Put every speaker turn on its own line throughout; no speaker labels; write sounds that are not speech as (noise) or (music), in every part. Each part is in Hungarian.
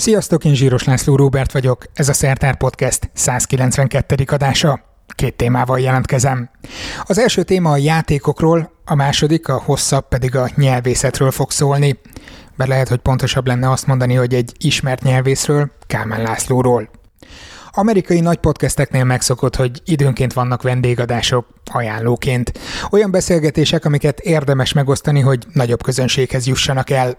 Sziasztok, én Zsíros László Róbert vagyok, ez a Szertár Podcast 192. adása. Két témával jelentkezem. Az első téma a játékokról, a második, a hosszabb pedig a nyelvészetről fog szólni. Mert lehet, hogy pontosabb lenne azt mondani, hogy egy ismert nyelvészről, Kálmán Lászlóról. Amerikai nagy podcasteknél megszokott, hogy időnként vannak vendégadások ajánlóként. Olyan beszélgetések, amiket érdemes megosztani, hogy nagyobb közönséghez jussanak el.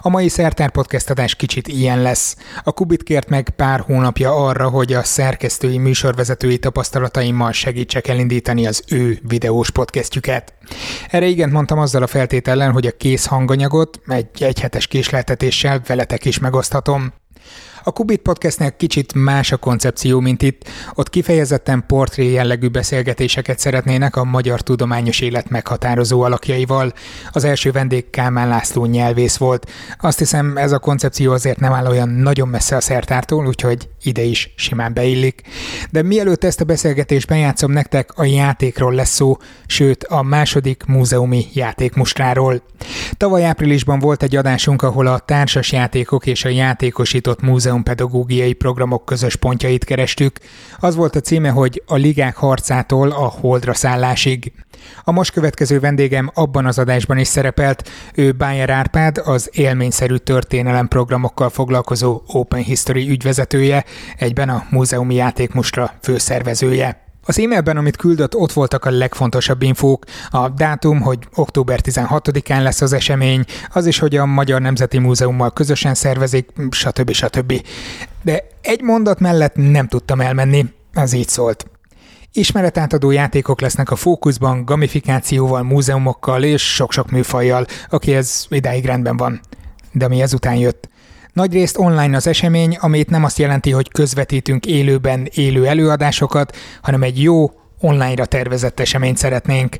A mai Szertár podcast adás kicsit ilyen lesz. A Kubit kért meg pár hónapja arra, hogy a szerkesztői műsorvezetői tapasztalataimmal segítsek elindítani az ő videós podcastjüket. Erre igen mondtam azzal a feltétellen, hogy a kész hanganyagot egy egyhetes késleltetéssel veletek is megoszthatom. A Kubit Podcastnek kicsit más a koncepció, mint itt. Ott kifejezetten portré jellegű beszélgetéseket szeretnének a magyar tudományos élet meghatározó alakjaival. Az első vendég Kálmán László nyelvész volt. Azt hiszem ez a koncepció azért nem áll olyan nagyon messze a szertártól, úgyhogy ide is simán beillik. De mielőtt ezt a beszélgetést bejátszom nektek, a játékról lesz szó, sőt a második múzeumi játékmustráról. Tavaly áprilisban volt egy adásunk, ahol a társas játékok és a játékosított múzeumpedagógiai programok közös pontjait kerestük. Az volt a címe, hogy a ligák harcától a holdra szállásig. A most következő vendégem abban az adásban is szerepelt, ő Bájer Árpád, az élményszerű történelem programokkal foglalkozó Open History ügyvezetője, egyben a múzeumi játékmustra főszervezője. Az e-mailben, amit küldött, ott voltak a legfontosabb infók, a dátum, hogy október 16-án lesz az esemény, az is, hogy a Magyar Nemzeti Múzeummal közösen szervezik, stb. stb. De egy mondat mellett nem tudtam elmenni, az így szólt. Ismeretátadó játékok lesznek a fókuszban, gamifikációval, múzeumokkal és sok-sok műfajjal, aki ez idáig rendben van. De mi ezután jött? Nagyrészt online az esemény, amit nem azt jelenti, hogy közvetítünk élőben élő előadásokat, hanem egy jó, online-ra tervezett eseményt szeretnénk.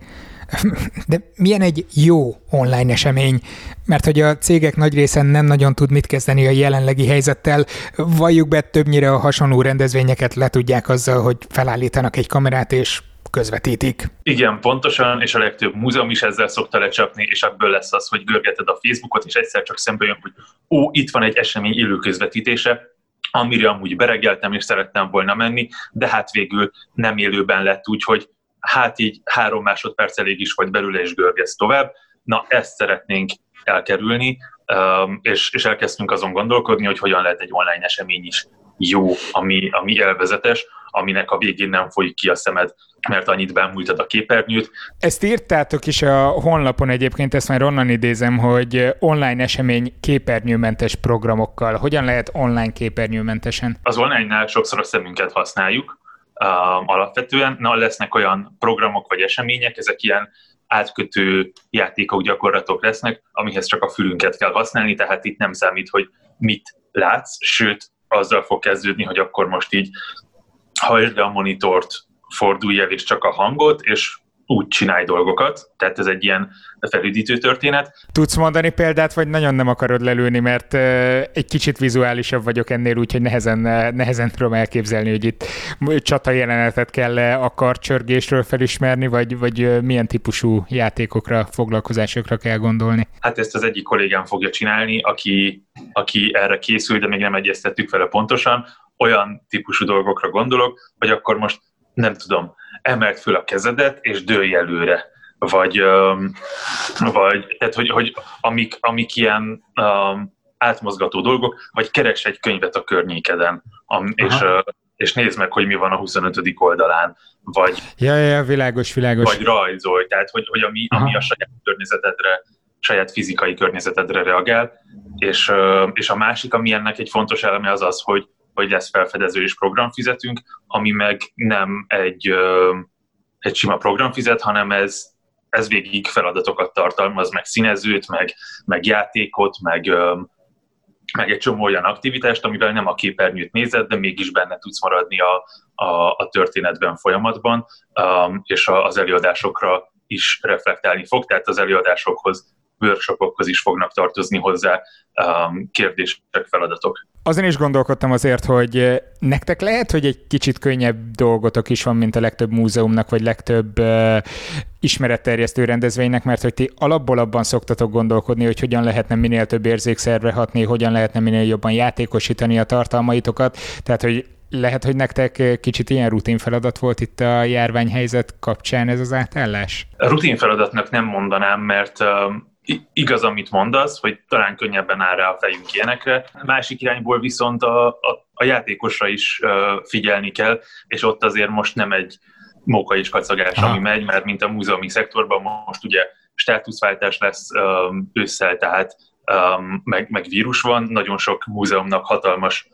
(laughs) De milyen egy jó online esemény? Mert hogy a cégek nagy része nem nagyon tud mit kezdeni a jelenlegi helyzettel, valljuk be többnyire a hasonló rendezvényeket le tudják azzal, hogy felállítanak egy kamerát és közvetítik.
Igen, pontosan, és a legtöbb múzeum is ezzel szokta lecsapni, és ebből lesz az, hogy görgeted a Facebookot, és egyszer csak szembe jön, hogy ó, itt van egy esemény élő közvetítése, amire amúgy beregeltem, és szerettem volna menni, de hát végül nem élőben lett, úgyhogy hát így három másodperc elég is vagy belőle, és görgesz tovább. Na, ezt szeretnénk elkerülni, um, és, és elkezdtünk azon gondolkodni, hogy hogyan lehet egy online esemény is jó, ami, ami elvezetes, aminek a végén nem folyik ki a szemed, mert annyit bámultad a képernyőt.
Ezt írtátok is a honlapon egyébként, ezt már onnan idézem, hogy online esemény képernyőmentes programokkal. Hogyan lehet online képernyőmentesen?
Az online-nál sokszor a szemünket használjuk, um, alapvetően. Na, lesznek olyan programok vagy események, ezek ilyen átkötő játékok, gyakorlatok lesznek, amihez csak a fülünket kell használni, tehát itt nem számít, hogy mit látsz, sőt, azzal fog kezdődni, hogy akkor most így hajtsd a monitort, fordulj el, és csak a hangot, és úgy csinálj dolgokat, tehát ez egy ilyen felüdítő történet.
Tudsz mondani példát, vagy nagyon nem akarod lelőni, mert egy kicsit vizuálisabb vagyok ennél, úgyhogy nehezen, nehezen tudom elképzelni, hogy itt csata jelenetet kell a karcsörgésről felismerni, vagy, vagy milyen típusú játékokra, foglalkozásokra kell gondolni.
Hát ezt az egyik kollégám fogja csinálni, aki, aki erre készül, de még nem egyeztettük vele pontosan. Olyan típusú dolgokra gondolok, hogy akkor most nem tudom, emelt föl a kezedet, és dőlj előre. Vagy, um, vagy tehát, hogy, hogy amik, amik ilyen um, átmozgató dolgok, vagy keres egy könyvet a környékeden, am, és, uh, és nézd meg, hogy mi van a 25. oldalán, vagy,
ja, ja, világos, világos.
vagy rajzolj, tehát hogy, hogy ami, ami a saját környezetedre, saját fizikai környezetedre reagál, és, és a másik, ami ennek egy fontos eleme az az, hogy, hogy lesz felfedező és programfizetünk, ami meg nem egy, egy sima programfizet, hanem ez, ez végig feladatokat tartalmaz, meg színezőt, meg, meg játékot, meg, meg egy csomó olyan aktivitást, amivel nem a képernyőt nézed, de mégis benne tudsz maradni a, a, a történetben folyamatban, és az előadásokra is reflektálni fog, tehát az előadásokhoz workshopokhoz is fognak tartozni hozzá um, kérdések, feladatok.
Azon is gondolkodtam azért, hogy nektek lehet, hogy egy kicsit könnyebb dolgotok is van, mint a legtöbb múzeumnak, vagy legtöbb uh, ismeretterjesztő rendezvénynek, mert hogy ti alapból abban szoktatok gondolkodni, hogy hogyan lehetne minél több érzékszerve hatni, hogyan lehetne minél jobban játékosítani a tartalmaitokat, tehát hogy lehet, hogy nektek kicsit ilyen rutin feladat volt itt a járványhelyzet kapcsán ez az átállás?
Rutin feladatnak nem mondanám, mert igaz, amit mondasz, hogy talán könnyebben áll rá a fejünk ilyenekre. Másik irányból viszont a, a, a játékosra is uh, figyelni kell, és ott azért most nem egy móka és kacagás, Aha. ami megy, mert mint a múzeumi szektorban most ugye státuszváltás lesz um, ősszel, tehát um, meg, meg vírus van, nagyon sok múzeumnak hatalmas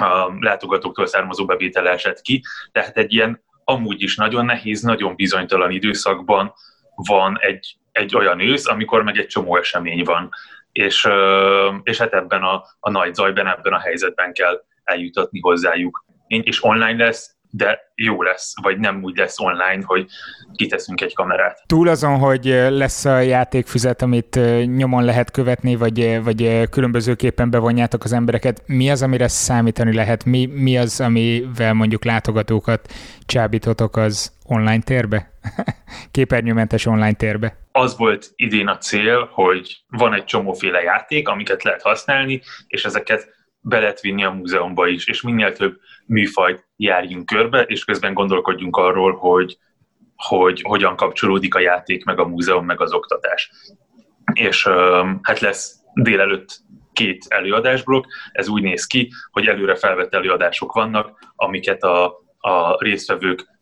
a látogatóktól származó bevétel esett ki, tehát egy ilyen amúgy is nagyon nehéz, nagyon bizonytalan időszakban van egy, egy olyan ősz, amikor meg egy csomó esemény van. És, és hát ebben a, a nagy zajban, ebben a helyzetben kell eljutatni hozzájuk. És online lesz, de jó lesz, vagy nem úgy lesz online, hogy kiteszünk egy kamerát.
Túl azon, hogy lesz a játékfüzet, amit nyomon lehet követni, vagy, vagy különbözőképpen bevonjátok az embereket, mi az, amire számítani lehet? Mi, mi az, amivel mondjuk látogatókat csábítotok az online térbe? (laughs) Képernyőmentes online térbe?
Az volt idén a cél, hogy van egy csomóféle játék, amiket lehet használni, és ezeket be lehet vinni a múzeumba is, és minél több műfajt járjunk körbe, és közben gondolkodjunk arról, hogy, hogy hogyan kapcsolódik a játék, meg a múzeum, meg az oktatás. És hát lesz délelőtt két előadásblokk, ez úgy néz ki, hogy előre felvett előadások vannak, amiket a, a résztvevők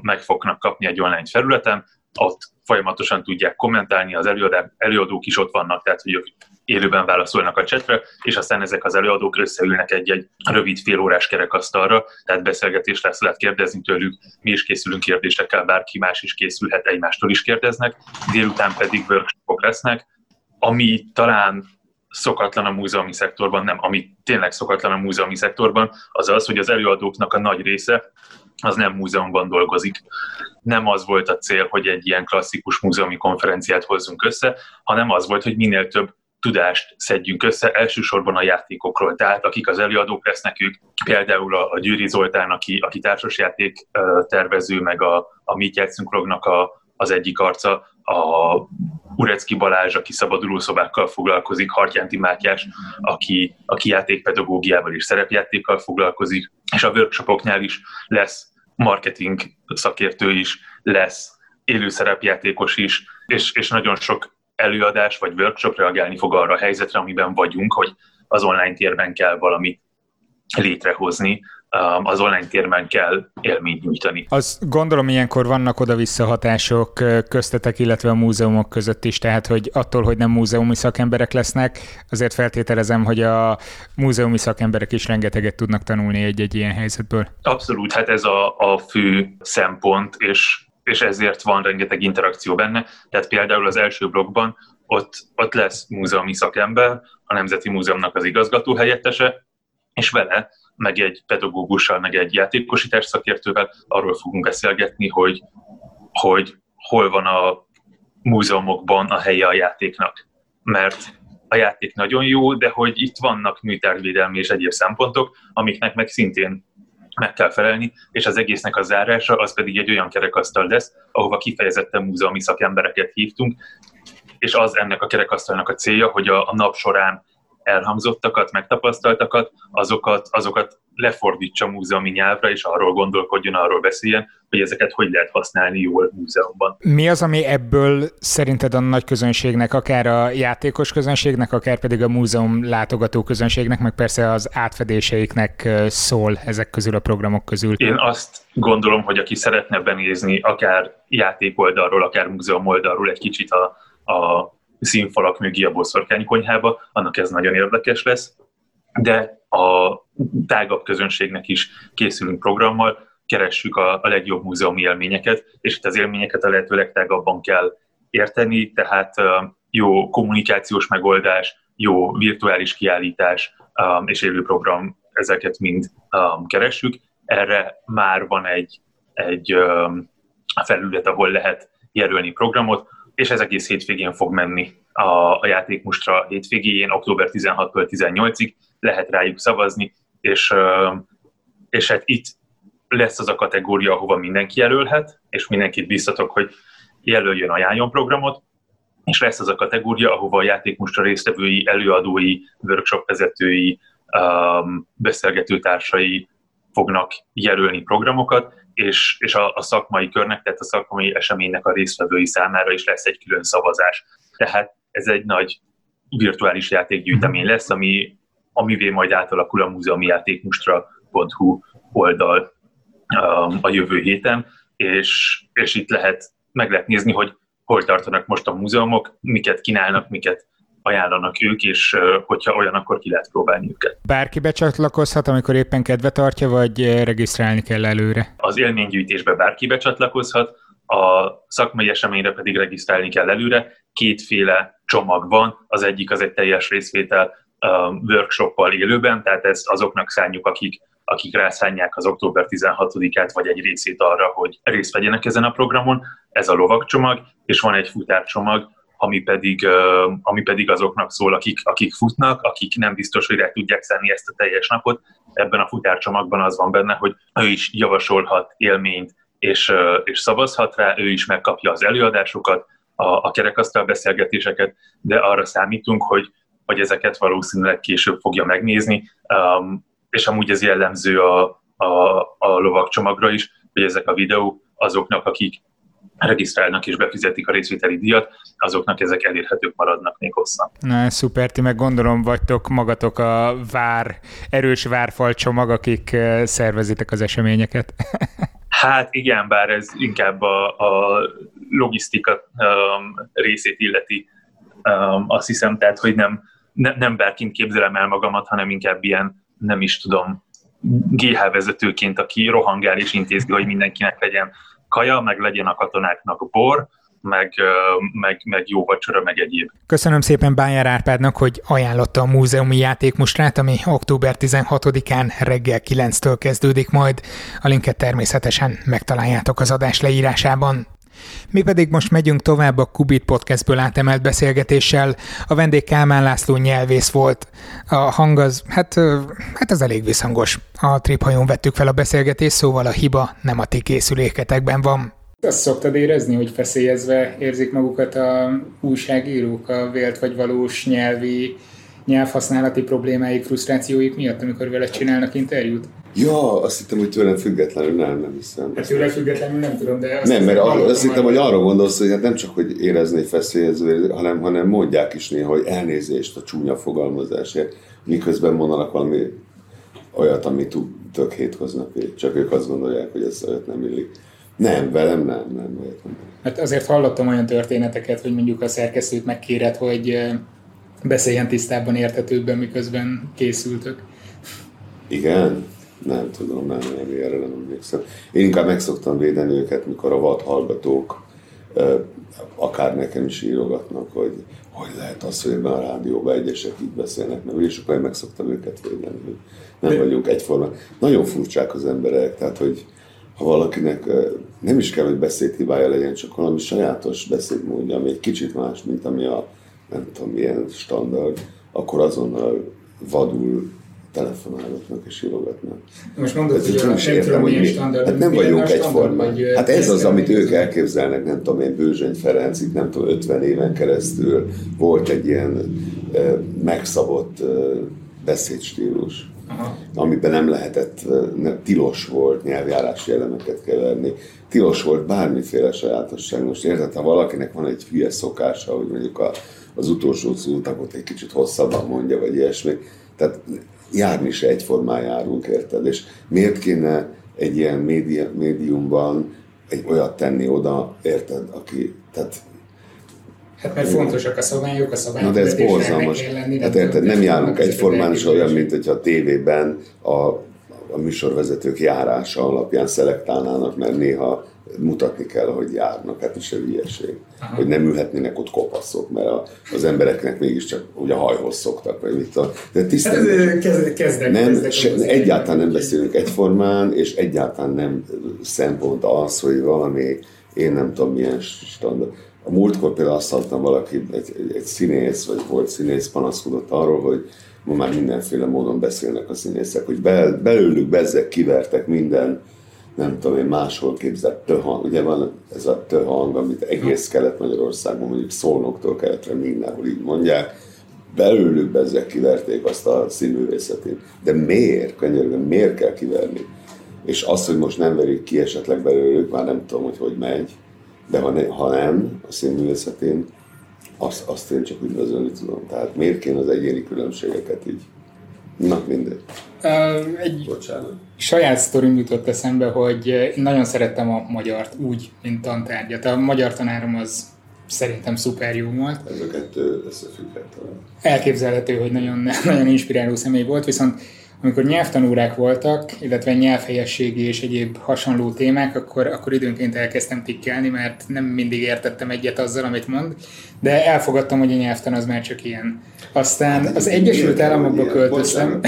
meg fognak kapni egy online felületen, ott folyamatosan tudják kommentálni, az előadók is ott vannak, tehát hogy ők élőben válaszolnak a csetre, és aztán ezek az előadók összeülnek egy-egy rövid félórás kerekasztalra, tehát beszélgetés lesz, lehet kérdezni tőlük, mi is készülünk kérdésekkel, bárki más is készülhet, egymástól is kérdeznek, délután pedig workshopok lesznek, ami talán szokatlan a múzeumi szektorban, nem, ami tényleg szokatlan a múzeumi szektorban, az az, hogy az előadóknak a nagy része az nem múzeumban dolgozik. Nem az volt a cél, hogy egy ilyen klasszikus múzeumi konferenciát hozzunk össze, hanem az volt, hogy minél több tudást szedjünk össze, elsősorban a játékokról. Tehát akik az előadók lesznek, ők például a, a Győri Zoltán, aki, aki társasjáték tervező, meg a, a Mit játszunkrognak a, az egyik arca, a Urecki Balázs, aki szabaduló szobákkal foglalkozik, Hartyánti Mátyás, aki, aki játékpedagógiával és szerepjátékkal foglalkozik, és a workshopoknál is lesz marketing szakértő is, lesz élő szerepjátékos is, és, és nagyon sok előadás vagy workshop reagálni fog arra a helyzetre, amiben vagyunk, hogy az online térben kell valami létrehozni, az online térben kell élményt nyújtani.
Az gondolom ilyenkor vannak oda-vissza hatások köztetek, illetve a múzeumok között is, tehát hogy attól, hogy nem múzeumi szakemberek lesznek, azért feltételezem, hogy a múzeumi szakemberek is rengeteget tudnak tanulni egy-egy ilyen helyzetből.
Abszolút, hát ez a, a fő szempont, és és ezért van rengeteg interakció benne. Tehát például az első blogban ott, ott lesz múzeumi szakember, a Nemzeti Múzeumnak az igazgató helyettese, és vele, meg egy pedagógussal, meg egy játékosítás szakértővel arról fogunk beszélgetni, hogy, hogy hol van a múzeumokban a helye a játéknak. Mert a játék nagyon jó, de hogy itt vannak műtárvédelmi és egyéb szempontok, amiknek meg szintén meg kell felelni, és az egésznek a zárása az pedig egy olyan kerekasztal lesz, ahova kifejezetten múzeumi szakembereket hívtunk, és az ennek a kerekasztalnak a célja, hogy a, a nap során elhangzottakat, megtapasztaltakat, azokat, azokat lefordítsa múzeumi nyelvre, és arról gondolkodjon, arról beszéljen, hogy ezeket hogy lehet használni jól múzeumban.
Mi az, ami ebből szerinted a nagy közönségnek, akár a játékos közönségnek, akár pedig a múzeum látogató közönségnek, meg persze az átfedéseiknek szól ezek közül a programok közül?
Én azt gondolom, hogy aki szeretne benézni akár játék oldalról, akár múzeum oldalról egy kicsit a, a színfalak mögé a boszorkány konyhába, annak ez nagyon érdekes lesz, de a tágabb közönségnek is készülünk programmal, keressük a, a legjobb múzeumi élményeket, és az élményeket a lehető legtágabban kell érteni, tehát jó kommunikációs megoldás, jó virtuális kiállítás és élő program, ezeket mind keressük. Erre már van egy, egy felület, ahol lehet jelölni programot, és ez egész hétvégén fog menni. a, a játék mostra hétvégén, október 16-tól 18-ig lehet rájuk szavazni, és, és hát itt lesz az a kategória, ahova mindenki jelölhet, és mindenkit biztatok, hogy jelöljön, ajánljon programot, és lesz az a kategória, ahova a játékmustra résztvevői, előadói, workshop vezetői, um, beszélgetőtársai fognak jelölni programokat, és, és a, a szakmai körnek, tehát a szakmai eseménynek a résztvevői számára is lesz egy külön szavazás. Tehát ez egy nagy virtuális játékgyűjtemény lesz, ami, amivé majd átalakul a múzeumi játékmustra.hu oldal um, a jövő héten, és, és itt lehet, meg lehet nézni, hogy hol tartanak most a múzeumok, miket kínálnak, miket ajánlanak ők, és hogyha olyan, akkor ki lehet próbálni őket.
Bárki becsatlakozhat, amikor éppen kedve tartja, vagy regisztrálni kell előre?
Az élménygyűjtésbe bárki becsatlakozhat, a szakmai eseményre pedig regisztrálni kell előre. Kétféle csomag van, az egyik az egy teljes részvétel workshoppal élőben, tehát ezt azoknak szánjuk, akik akik rászánják az október 16-át, vagy egy részét arra, hogy részt vegyenek ezen a programon. Ez a lovagcsomag, és van egy futárcsomag, ami pedig, ami pedig azoknak szól, akik, akik futnak, akik nem biztos, hogy rá tudják szenni ezt a teljes napot. Ebben a futárcsomagban az van benne, hogy ő is javasolhat élményt, és, és szavazhat rá, ő is megkapja az előadásokat, a, a kerekasztal beszélgetéseket, de arra számítunk, hogy, hogy ezeket valószínűleg később fogja megnézni, um, és amúgy ez jellemző a, a, a lovagcsomagra is, hogy ezek a videók azoknak, akik regisztrálnak és befizetik a részvételi díjat, azoknak ezek elérhetők maradnak még hosszan.
Na, szuper, ti meg gondolom vagytok magatok a vár, erős várfal csomag, akik szervezitek az eseményeket. (laughs)
Hát igen, bár ez inkább a, a logisztika um, részét illeti, um, azt hiszem, tehát, hogy nem, ne, nem bárként képzelem el magamat, hanem inkább ilyen, nem is tudom, GH vezetőként, aki rohangál és intézi, hogy mindenkinek legyen kaja, meg legyen a katonáknak bor, meg, meg, meg jó vacsora, meg egyéb.
Köszönöm szépen Bányár Árpádnak, hogy ajánlotta a múzeumi játékmustrát, ami október 16-án reggel 9-től kezdődik majd. A linket természetesen megtaláljátok az adás leírásában. Mi pedig most megyünk tovább a Kubit podcastből átemelt beszélgetéssel. A vendég Kálmán László nyelvész volt. A hang az, hát, hát ez elég visszhangos. A triphajón vettük fel a beszélgetést, szóval a hiba nem a ti készüléketekben van. Azt szoktad érezni, hogy feszélyezve érzik magukat a újságírók a vélt vagy valós nyelvi nyelvhasználati problémáik, frusztrációik miatt, amikor vele csinálnak interjút?
Ja, azt hittem, hogy tőlem függetlenül nem, nem hiszem.
Hát tőlem függetlenül nem tudom, de azt
Nem, mert arra, azt hittem, hogy arra gondolsz, hogy hát nem csak, hogy érezni feszélyező, hanem, hanem mondják is néha, hogy elnézést a csúnya fogalmazásért, miközben mondanak valami olyat, ami tök hétköznapi, csak ők azt gondolják, hogy ez olyat nem illik. Nem, velem nem, nem, nem.
Hát azért hallottam olyan történeteket, hogy mondjuk a szerkesztőt megkéred, hogy beszéljen tisztában, értetőbben, miközben készültök.
Igen? Nem tudom, nem, nem, erre nem emlékszem. Én inkább meg szoktam védeni őket, mikor a vad hallgatók akár nekem is írogatnak, hogy hogy lehet az, hogy ebben a rádióban egyesek így beszélnek, mert és akkor én meg szoktam őket védeni, hogy nem De... vagyunk egyforma. Nagyon furcsák az emberek, tehát hogy ha valakinek nem is kell, hogy beszédhibája legyen, csak valami sajátos beszédmódja, ami egy kicsit más, mint ami a nem tudom milyen standard, akkor azonnal vadul telefonálgatnak és írogatnak.
Most mondod, hogy nem is értem, hogy mi,
hát nem vagyunk egyformán. Hát ez az, amit ők elképzelnek, nem tudom én, Bőzsöny Ferenc, itt nem tudom, 50 éven keresztül volt egy ilyen eh, megszabott eh, beszédstílus. Aha. amiben nem lehetett, nem, tilos volt nyelvjárási elemeket keverni, tilos volt bármiféle sajátosság. Most érted, ha valakinek van egy hülye szokása, hogy mondjuk a, az utolsó szótakot egy kicsit hosszabban mondja, vagy ilyesmi, tehát járni se egyformán járunk, érted? És miért kéne egy ilyen média, médiumban egy olyat tenni oda, érted, aki, tehát
Hát mert fontosak a szabályok, a szabályok.
Na de ez borzalmas. Hát érted, nem járunk egyformán is olyan, mint hogyha a tévében a, a műsorvezetők járása alapján szelektálnának, mert néha mutatni kell, hogy járnak, hát is egy hülyeség. Aha. Hogy nem ülhetnének ott kopaszok, mert a, az embereknek mégiscsak ugye hajhoz szoktak, vagy mit tudom. De tisztán,
hát kezdek, kezdek,
nem, kezdek se, egyáltalán nem beszélünk egyformán, és egyáltalán nem szempont az, hogy valami, én nem tudom milyen standard, a múltkor például azt hallottam valaki, egy, egy színész, vagy volt színész panaszkodott arról, hogy ma már mindenféle módon beszélnek a színészek, hogy bel, belőlük bezzek kivertek minden, nem tudom én, máshol képzett töhang. Ugye van ez a töhang, amit egész Kelet-Magyarországon, mondjuk Szolnoktól keletre mindenhol így mondják, belőlük bezzek kiverték azt a színművészetét. De miért, könyörgöm, miért kell kiverni? És az, hogy most nem verik ki esetleg belőlük, már nem tudom, hogy hogy megy, de ha, ne, ha nem, a színművészetén, azt, azt én csak üdvözölni tudom. Tehát miért kéne az egyéni különbségeket így? Na, mindegy.
Uh, egy Bocsánat. saját sztorim jutott eszembe, hogy én nagyon szerettem a magyart úgy, mint tantárgyat. A magyar tanárom az szerintem szuper jó volt.
Ez a kettő összefügghet.
Elképzelhető, hogy nagyon, (laughs) nagyon inspiráló személy volt, viszont amikor nyelvtanórák voltak, illetve nyelvhelyességi és egyéb hasonló témák, akkor, akkor időnként elkezdtem tikkelni, mert nem mindig értettem egyet azzal, amit mond, de elfogadtam, hogy a nyelvtan az már csak ilyen. Aztán hát, az Egyesült Államokba költöztem.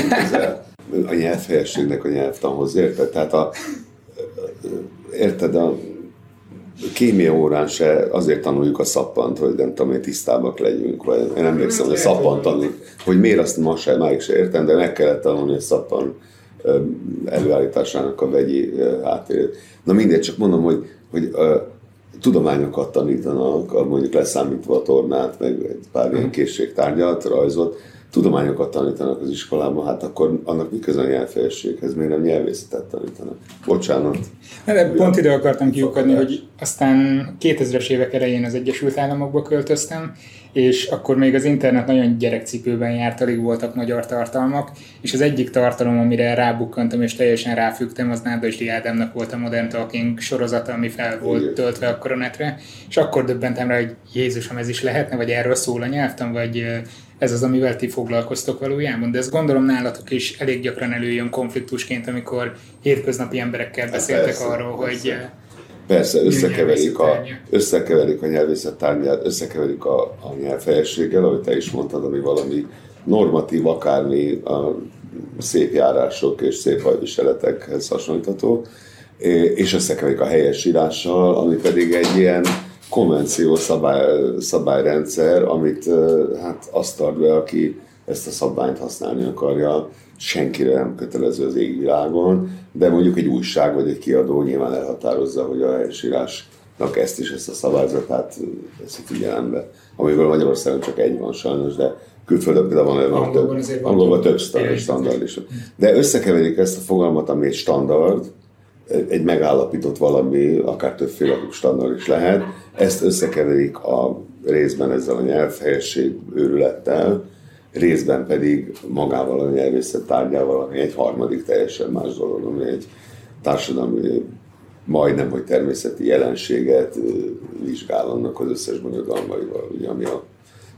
a nyelvhelyességnek a nyelvtanhoz érted? Tehát a, érted, a kémia órán se azért tanuljuk a szappant, hogy nem tudom, hogy tisztábbak legyünk, vagy én emlékszem, hogy a szappan hogy miért azt ma se, máig se értem, de meg kellett tanulni a szappan előállításának a vegyi háttérét. Na mindegy, csak mondom, hogy, hogy tudományokat tanítanak, mondjuk leszámítva a tornát, meg egy pár ilyen készségtárgyat, rajzot, tudományokat tanítanak az iskolában, hát akkor annak mi köze a nyelvfejességhez, miért nem nyelvészetet tanítanak? Bocsánat.
De pont ide akartam kiukadni, hogy aztán 2000-es évek elején az Egyesült Államokba költöztem, és akkor még az internet nagyon gyerekcipőben járt, alig voltak magyar tartalmak, és az egyik tartalom, amire rábukkantam és teljesen ráfügtem, az Nádasdi Ádámnak volt a Modern Talking sorozata, ami fel volt Igen. töltve a koronetre, és akkor döbbentem rá, hogy Jézusom, ez is lehetne, vagy erről szól a nyelvtan, vagy ez az, amivel ti foglalkoztok valójában, de ezt gondolom nálatok is elég gyakran előjön konfliktusként, amikor hétköznapi emberekkel hát beszéltek persze, arról, persze. hogy
Persze, összekeverik a, összekeverik a nyelvészettárgyát, összekeverik a, a nyelvfejességgel, ahogy te is mondtad, ami valami normatív, akármi a szép járások és szép hajviseletekhez hasonlítható, és összekeverik a helyes írással, ami pedig egy ilyen konvenció szabály, szabályrendszer, amit hát azt tart be, aki ezt a szabványt használni akarja, senkire nem kötelező az égvilágon, de mondjuk egy újság vagy egy kiadó nyilván elhatározza, hogy a helyesírásnak ezt is, ezt a szabályzatát veszi figyelembe. Amiből Magyarországon csak egy van sajnos, de külföldön például van, van több, angolban több standard is. De összekeverik ezt a fogalmat, ami egy standard, egy megállapított valami, akár többféle standard is lehet, ezt összekeverik a részben ezzel a nyelvhelyesség őrülettel, részben pedig magával a nyelvészet tárgyával, ami egy harmadik teljesen más dolog, ami egy társadalmi, majdnem, hogy természeti jelenséget vizsgál annak az összes bonyodalmaival, ugye, ami a,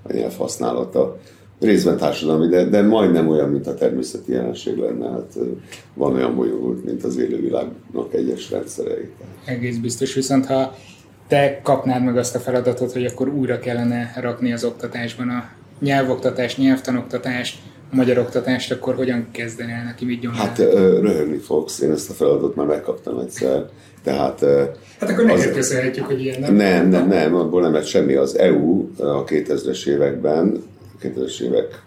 a nyelv használata. Részben társadalmi, de, de majdnem olyan, mint a természeti jelenség lenne. Hát van olyan bonyolult, mint az élővilágnak egyes rendszerei.
Egész biztos, viszont ha te kapnád meg azt a feladatot, hogy akkor újra kellene rakni az oktatásban a nyelvoktatást, nyelvtanoktatást, a magyar oktatást, akkor hogyan kezdenél neki, mit
nyomnál? Hát röhögni fogsz, én ezt a feladatot már megkaptam egyszer. Tehát,
hát akkor neked köszönhetjük, hogy ilyen nem.
Nem, nem, nem, abból nem lett semmi. Az EU a 2000-es években, 2000-es évek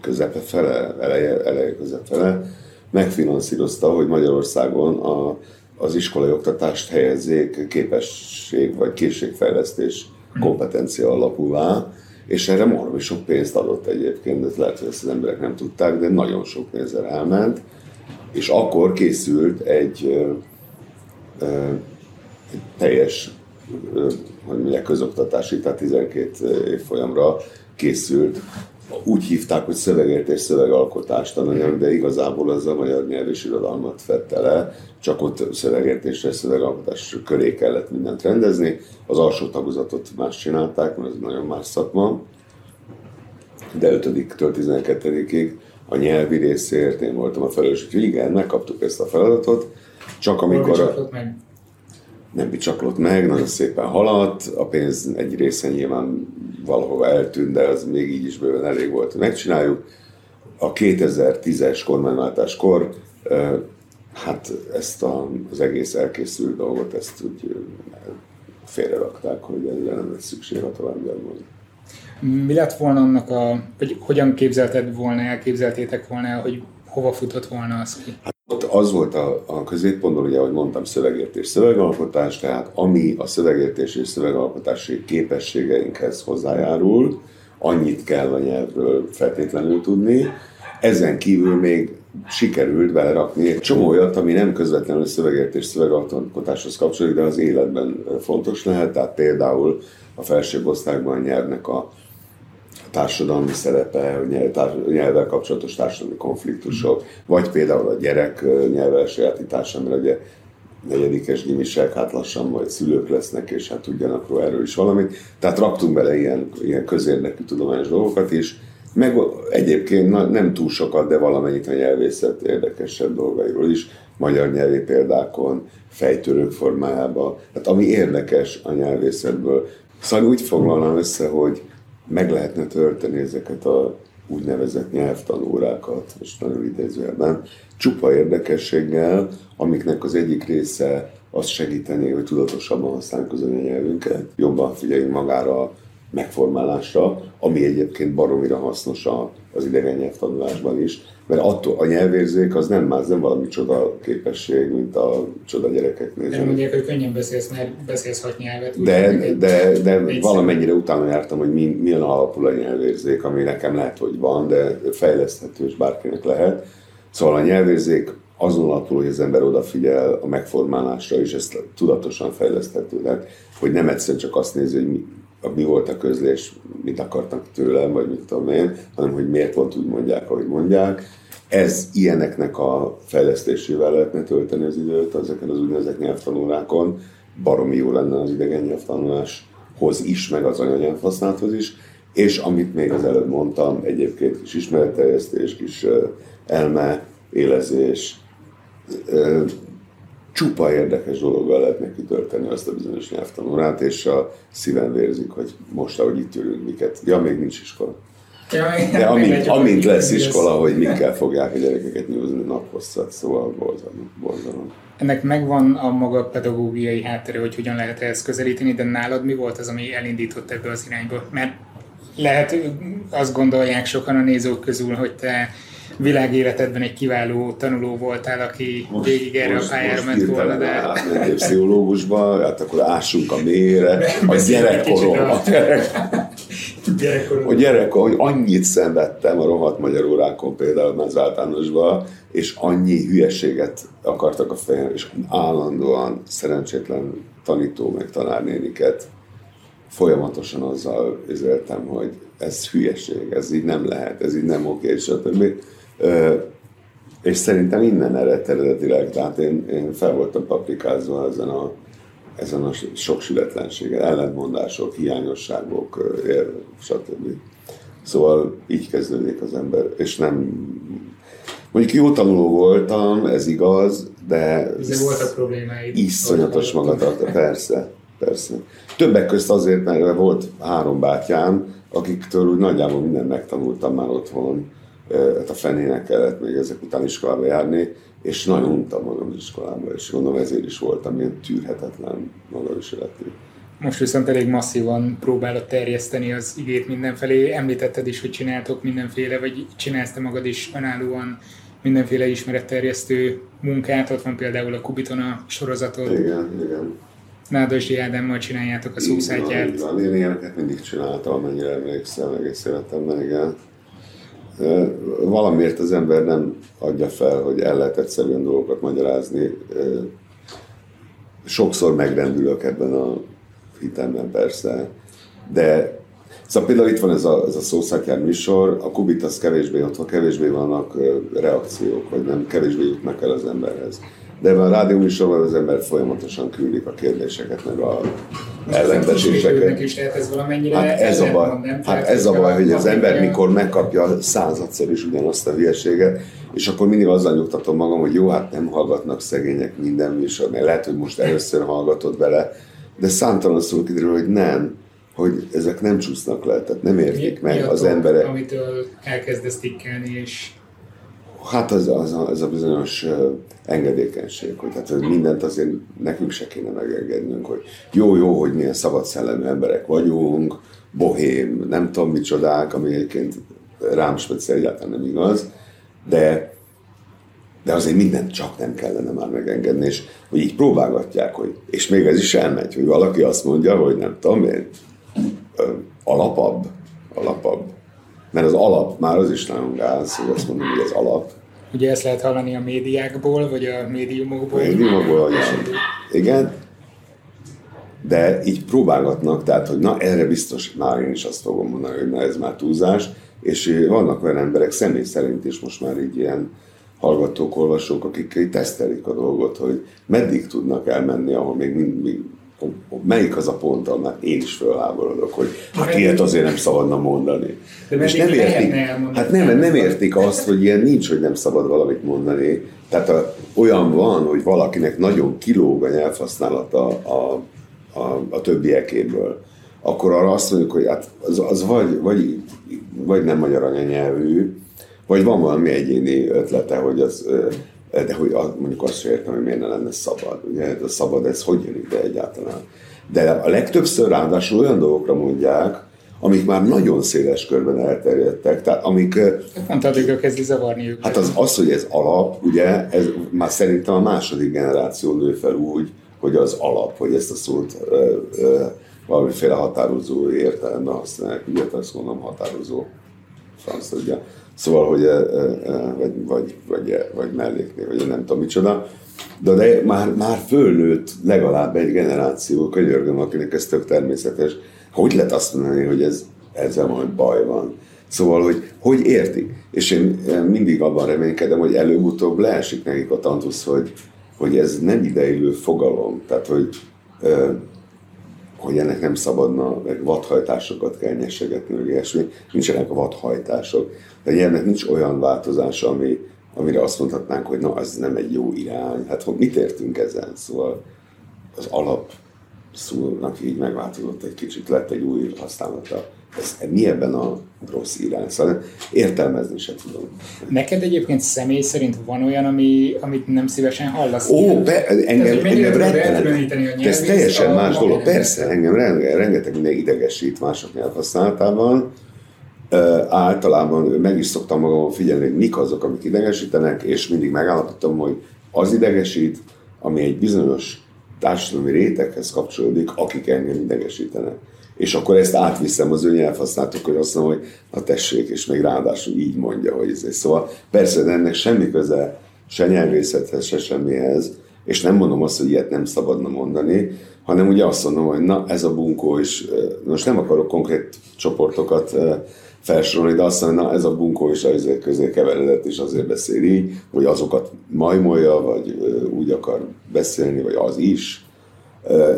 közepe fele, eleje, eleje közepe fele, megfinanszírozta, hogy Magyarországon a, az iskolai oktatást helyezzék képesség vagy készségfejlesztés kompetencia alapúvá, és erre marmi sok pénzt adott egyébként, ez lehet, hogy ezt az emberek nem tudták, de nagyon sok pénzzel elment, és akkor készült egy, ö, ö, egy teljes ö, hogy mondják, közoktatási, tehát 12 évfolyamra készült úgy hívták, hogy szövegértés, szövegalkotás tananyag, de igazából az a magyar nyelv és irodalmat fette le, csak ott szövegértésre, szövegalkotás köré kellett mindent rendezni. Az alsó tagozatot más csinálták, mert ez nagyon más szakma. De 5-től 12-ig a nyelvi részért én voltam a felelős, úgyhogy igen, megkaptuk ezt a feladatot, csak amikor... A nem bicsaklott meg, nagyon szépen haladt, a pénz egy része nyilván valahova eltűnt, de az még így is bőven elég volt, hogy megcsináljuk. A 2010-es kormányváltáskor hát ezt a, az egész elkészült dolgot, ezt úgy félrerakták, hogy ezzel nem lesz szükség a továbbiakban.
Mi lett volna annak a, hogy hogyan képzelted volna, elképzeltétek volna, hogy hova futott volna az ki?
Hát ott az volt a, a középpontban, ugye, ahogy mondtam, szövegértés, szövegalkotás, tehát ami a szövegértés és szövegalkotási képességeinkhez hozzájárul, annyit kell a nyelvről feltétlenül tudni. Ezen kívül még sikerült belerakni egy csomó olyat, ami nem közvetlenül szövegértés, szövegalkotáshoz kapcsolódik, de az életben fontos lehet. Tehát például a felsőbb osztályban a nyelvnek a társadalmi szerepe, nyelvvel kapcsolatos társadalmi konfliktusok, vagy például a gyerek nyelvvel sajátítása, mert ugye negyedikes gimisek, hát lassan majd szülők lesznek, és hát tudjanak róla erről is valamit. Tehát raktunk bele ilyen, ilyen közérdekű tudományos dolgokat is, meg egyébként nem túl sokat, de valamennyit a nyelvészet érdekesebb dolgairól is, magyar nyelvi példákon, fejtörők formájában, tehát ami érdekes a nyelvészetből. Szóval úgy foglalnám össze, hogy meg lehetne tölteni ezeket a úgynevezett nyelvtanórákat, most nagyon idézőjelben, csupa érdekességgel, amiknek az egyik része azt segíteni, hogy tudatosabban használjuk az anyanyelvünket, jobban figyeljünk magára a megformálásra, ami egyébként baromira hasznos az idegen nyelvtanulásban is, mert attól a nyelvérzék az nem más, nem valami csoda képesség, mint a csoda gyerekeknél.
Nem mondják, hogy könnyen beszélsz, mert beszélsz hat nyelvet.
De, de, de, de valamennyire utána jártam, hogy mi, milyen alapul a nyelvérzék, ami nekem lehet, hogy van, de fejleszthető, és bárkinek lehet. Szóval a nyelvérzék azon alapul, hogy az ember odafigyel a megformálásra, és ezt tudatosan fejleszthető. Tehát, hogy nem egyszer csak azt nézi, hogy mi, mi volt a közlés, mit akartak tőlem, vagy mit tudom én, hanem hogy miért pont úgy mondják, ahogy mondják. Ez ilyeneknek a fejlesztésével lehetne tölteni az időt ezeken az úgynevezett nyelvtanórákon. Baromi jó lenne az idegen nyelvtanuláshoz is, meg az anyanyelvhasználathoz is. És amit még az előbb mondtam, egyébként kis ismeretterjesztés, kis elme, élezés, csupa érdekes dologgal lehet neki tölteni azt a bizonyos nyelvtanórát, és a szívem vérzik, hogy most, ahogy itt ülünk, miket. Ja, még nincs iskola. Ja, De amint, amint lesz iskola, hogy mikkel fogják a gyerekeket nyúzni naphosszat, szóval borzalom.
Ennek megvan a maga pedagógiai háttere, hogy hogyan lehet ehhez közelíteni, de nálad mi volt az, ami elindított ebbe az irányba? Mert lehet, azt gondolják sokan a nézők közül, hogy te világéletedben egy kiváló tanuló voltál, aki most, végig erre most, a pályára ment volna, de...
Átmentél pszichológusba, hát akkor ássunk a mélyre, a gyerekkorom, a gyerekkorom. A gyerekkorom, hogy annyit szenvedtem a rohadt magyar órákon, például az általánosban, és annyi hülyeséget akartak a fejem, és állandóan szerencsétlen tanító meg tanárnéniket folyamatosan azzal üzéltem, hogy ez hülyeség, ez így nem lehet, ez így nem oké, stb. És szerintem innen eredt eredetileg, tehát én, én fel voltam paprikázva ezen a, ezen a sok sületlenségen, ellentmondások, hiányosságok, stb. Szóval így kezdődik az ember, és nem... Mondjuk jó tanuló voltam, ez igaz, de...
De voltak problémáid.
Iszonyatos magatartó, persze, persze. Többek közt azért, mert volt három bátyám, akiktől úgy nagyjából mindent megtanultam már otthon, hát a fenének kellett még ezek után iskolába járni, és nagyon untam magam iskolába, és gondolom ezért is voltam ilyen tűrhetetlen magaviseletű.
Most viszont elég masszívan próbálod terjeszteni az igét mindenfelé. Említetted is, hogy csináltok mindenféle, vagy csinálsz te magad is önállóan mindenféle ismeretterjesztő munkát. Ott van például a Kubitona sorozatod.
Igen, igen.
Nádosi Ádámmal csináljátok a szószátját.
Én ilyeneket mindig csináltam, amennyire emlékszem, egész életemben, igen valamiért az ember nem adja fel, hogy el lehet egyszerűen dolgokat magyarázni. Sokszor megrendülök ebben a hitemben persze, de Szóval például itt van ez a, ez a szószátjár műsor, a Kubit az kevésbé, ott kevésbé vannak reakciók, vagy nem kevésbé jutnak el az emberhez de ebben a rádió műsorban az ember folyamatosan küldik a kérdéseket, meg a
ellenvetéseket. is, tehát ez valamennyire
hát ez a baj, nem, hát ez a baj, hogy az ember mikor megkapja századszer is ugyanazt a hülyeséget, és akkor mindig azzal nyugtatom magam, hogy jó, hát nem hallgatnak szegények minden műsor, mert lehet, hogy most először hallgatod bele, de számtalan szó kiderül, hogy nem, hogy ezek nem csúsznak le, tehát nem értik mi, meg mi az emberek.
amitől elkezdesz tikkelni, és
Hát az, az, az a bizonyos engedékenység, hogy hát mindent azért nekünk se kéne megengednünk, hogy jó, jó, hogy milyen szabad szellemű emberek vagyunk, bohém, nem tudom micsodák, ami egyébként rám speciál egyáltalán nem igaz, de, de azért mindent csak nem kellene már megengedni, és hogy így próbálgatják, hogy, és még ez is elmegy, hogy valaki azt mondja, hogy nem tudom én, alapabb, alapabb. Mert az alap már az is nagyon gáz, hogy azt mondom, hogy az alap.
Ugye ezt lehet hallani a médiákból, vagy a médiumokból. A
médiumokból, igen. igen. De így próbálgatnak, tehát, hogy na erre biztos, már én is azt fogom mondani, hogy na ez már túlzás, és vannak olyan emberek személy szerint is most már így ilyen hallgatók, olvasók, akik tesztelik a dolgot, hogy meddig tudnak elmenni, ahol még mindig melyik az a pont, ahol én is fölháborodok, hogy hát ilyet azért nem szabadna mondani.
De és nem értik,
hát nem, nem értik azt, hogy ilyen nincs, hogy nem szabad valamit mondani. Tehát a, olyan van, hogy valakinek nagyon kilóg a nyelvhasználata a, a, a többiekéből, akkor arra azt mondjuk, hogy hát az, az vagy, vagy, vagy nem magyar anyanyelvű, vagy van valami egyéni ötlete, hogy az de hogy mondjuk azt sem értem, hogy miért ne lenne szabad. Ugye hát a szabad, ez hogy jön ide egyáltalán? De a legtöbbször ráadásul olyan dolgokra mondják, amik már nagyon széles körben elterjedtek. Tehát amik...
Hát addigra kezdi zavarni őket.
Hát az, az, hogy ez alap, ugye, ez már szerintem a második generáció nő fel úgy, hogy az alap, hogy ezt a szót ö, ö, valamiféle határozó értelemben használják. Ugye, azt mondom, határozó franc tudja. Szóval, hogy vagy, vagy, vagy, vagy melléknél, vagy nem tudom micsoda. De, de már, már fölnőtt legalább egy generáció, könyörgöm, akinek ez tök természetes. Hogy lehet azt mondani, hogy ez, ezzel majd baj van? Szóval, hogy hogy értik? És én mindig abban reménykedem, hogy előbb-utóbb leesik nekik a tantusz, hogy, hogy ez nem ideillő fogalom. Tehát, hogy hogy ennek nem szabadna, meg vadhajtásokat kell nyesegetni, meg ilyesmi. Nincsenek a vadhajtások. De ennek nincs olyan változása, ami, amire azt mondhatnánk, hogy na, ez nem egy jó irány. Hát mit értünk ezen? Szóval az alap szónak így megváltozott egy kicsit, lett egy új használata ez, mi ebben a rossz irány? Szóval értelmezni sem tudom.
Neked egyébként személy szerint van olyan, ami, amit nem szívesen hallasz?
Ó, be, engem, Tehát, engem rettenet. Ez teljesen más dolog. Persze, engem rengeteg minden idegesít mások nyelvhasználatában. Uh, általában meg is szoktam magam figyelni, hogy mik azok, amik idegesítenek, és mindig megállapítom, hogy az idegesít, ami egy bizonyos társadalmi réteghez kapcsolódik, akik engem idegesítenek és akkor ezt átviszem az ő nyelvhasználatok, hogy azt mondom, hogy na tessék, és még ráadásul így mondja, hogy ez. Szóval persze, de ennek semmi köze se nyelvészethez, se semmihez, és nem mondom azt, hogy ilyet nem szabadna mondani, hanem ugye azt mondom, hogy na ez a bunkó is, most nem akarok konkrét csoportokat felsorolni, de azt mondom, na ez a bunkó is az közé keveredett, és azért beszél így, vagy azokat majmolja, vagy úgy akar beszélni, vagy az is.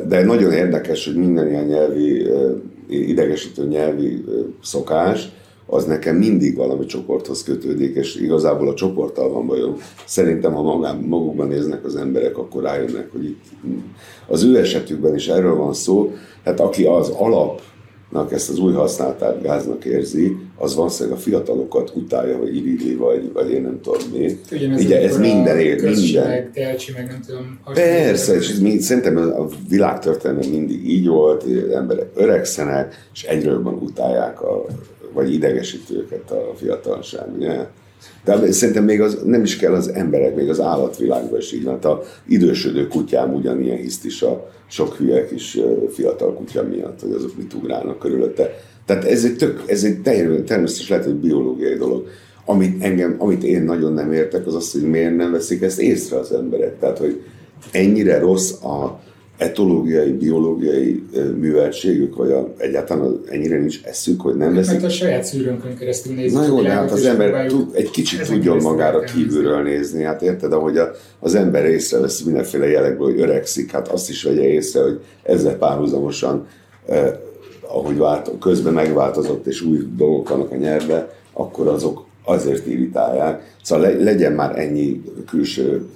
De nagyon érdekes, hogy minden ilyen nyelvi, idegesítő nyelvi szokás, az nekem mindig valami csoporthoz kötődik, és igazából a csoporttal van bajom. Szerintem, ha magán, magukban néznek az emberek, akkor rájönnek, hogy itt az ő esetükben is erről van szó. Hát aki az alap ezt az új használatát gáznak érzi, az valószínűleg a fiatalokat utálja, vagy irigyli, vagy, vagy én nem tudom mi.
Ugyanez Ugye ez minden ér, minden. Telcsi, meg nem tudom.
Persze, és mind, szerintem a világtörténelem mindig így volt, emberek öregszenek, és egyről van utálják, a, vagy idegesítő őket a fiatalság. Ugye? De szerintem még az, nem is kell az emberek, még az állatvilágban is így van. A idősödő kutyám ugyanilyen hisztis a sok hülye kis fiatal kutya miatt, hogy azok mit ugrálnak körülötte. Tehát ez egy, tök, ez egy természetesen lehet, hogy biológiai dolog. Amit, engem, amit én nagyon nem értek, az az, hogy miért nem veszik ezt észre az emberek. Tehát, hogy ennyire rossz a, etológiai, biológiai műveltségük, vagy a, egyáltalán ennyire nincs eszük, hogy nem veszik.
Mert a saját szűrőnkön keresztül nézzük.
Na jó, de hát az ember tud, egy kicsit tudjon magára kívülről nézni. Hát érted, ahogy a, az ember észrevesz mindenféle jelekből, hogy öregszik, hát azt is vegye észre, hogy ezzel párhuzamosan, eh, ahogy vált, közben megváltozott, és új dolgok vannak a nyelvbe, akkor azok azért irritálják. Szóval legyen már ennyi külső...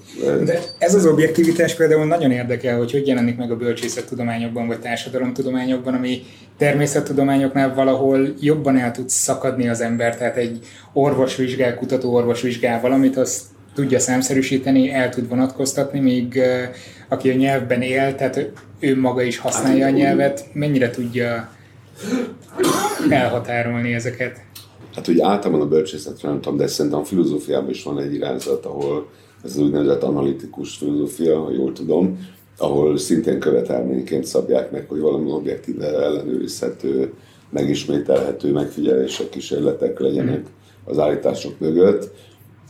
De ez az objektivitás például nagyon érdekel, hogy hogy jelenik meg a bölcsészettudományokban vagy társadalomtudományokban, ami természettudományoknál valahol jobban el tud szakadni az ember, tehát egy orvos vizsgál, kutató orvos vizsgál valamit, azt tudja számszerűsíteni, el tud vonatkoztatni, míg aki a nyelvben él, tehát ő maga is használja a nyelvet, mennyire tudja elhatárolni ezeket?
Hát ugye általában a bölcsészetre nem tudom, de szerintem a filozófiában is van egy irányzat, ahol ez az úgynevezett analitikus filozófia, ha jól tudom, ahol szintén követelményként szabják meg, hogy valami objektíve ellenőrizhető, megismételhető megfigyelések, kísérletek legyenek az állítások mögött.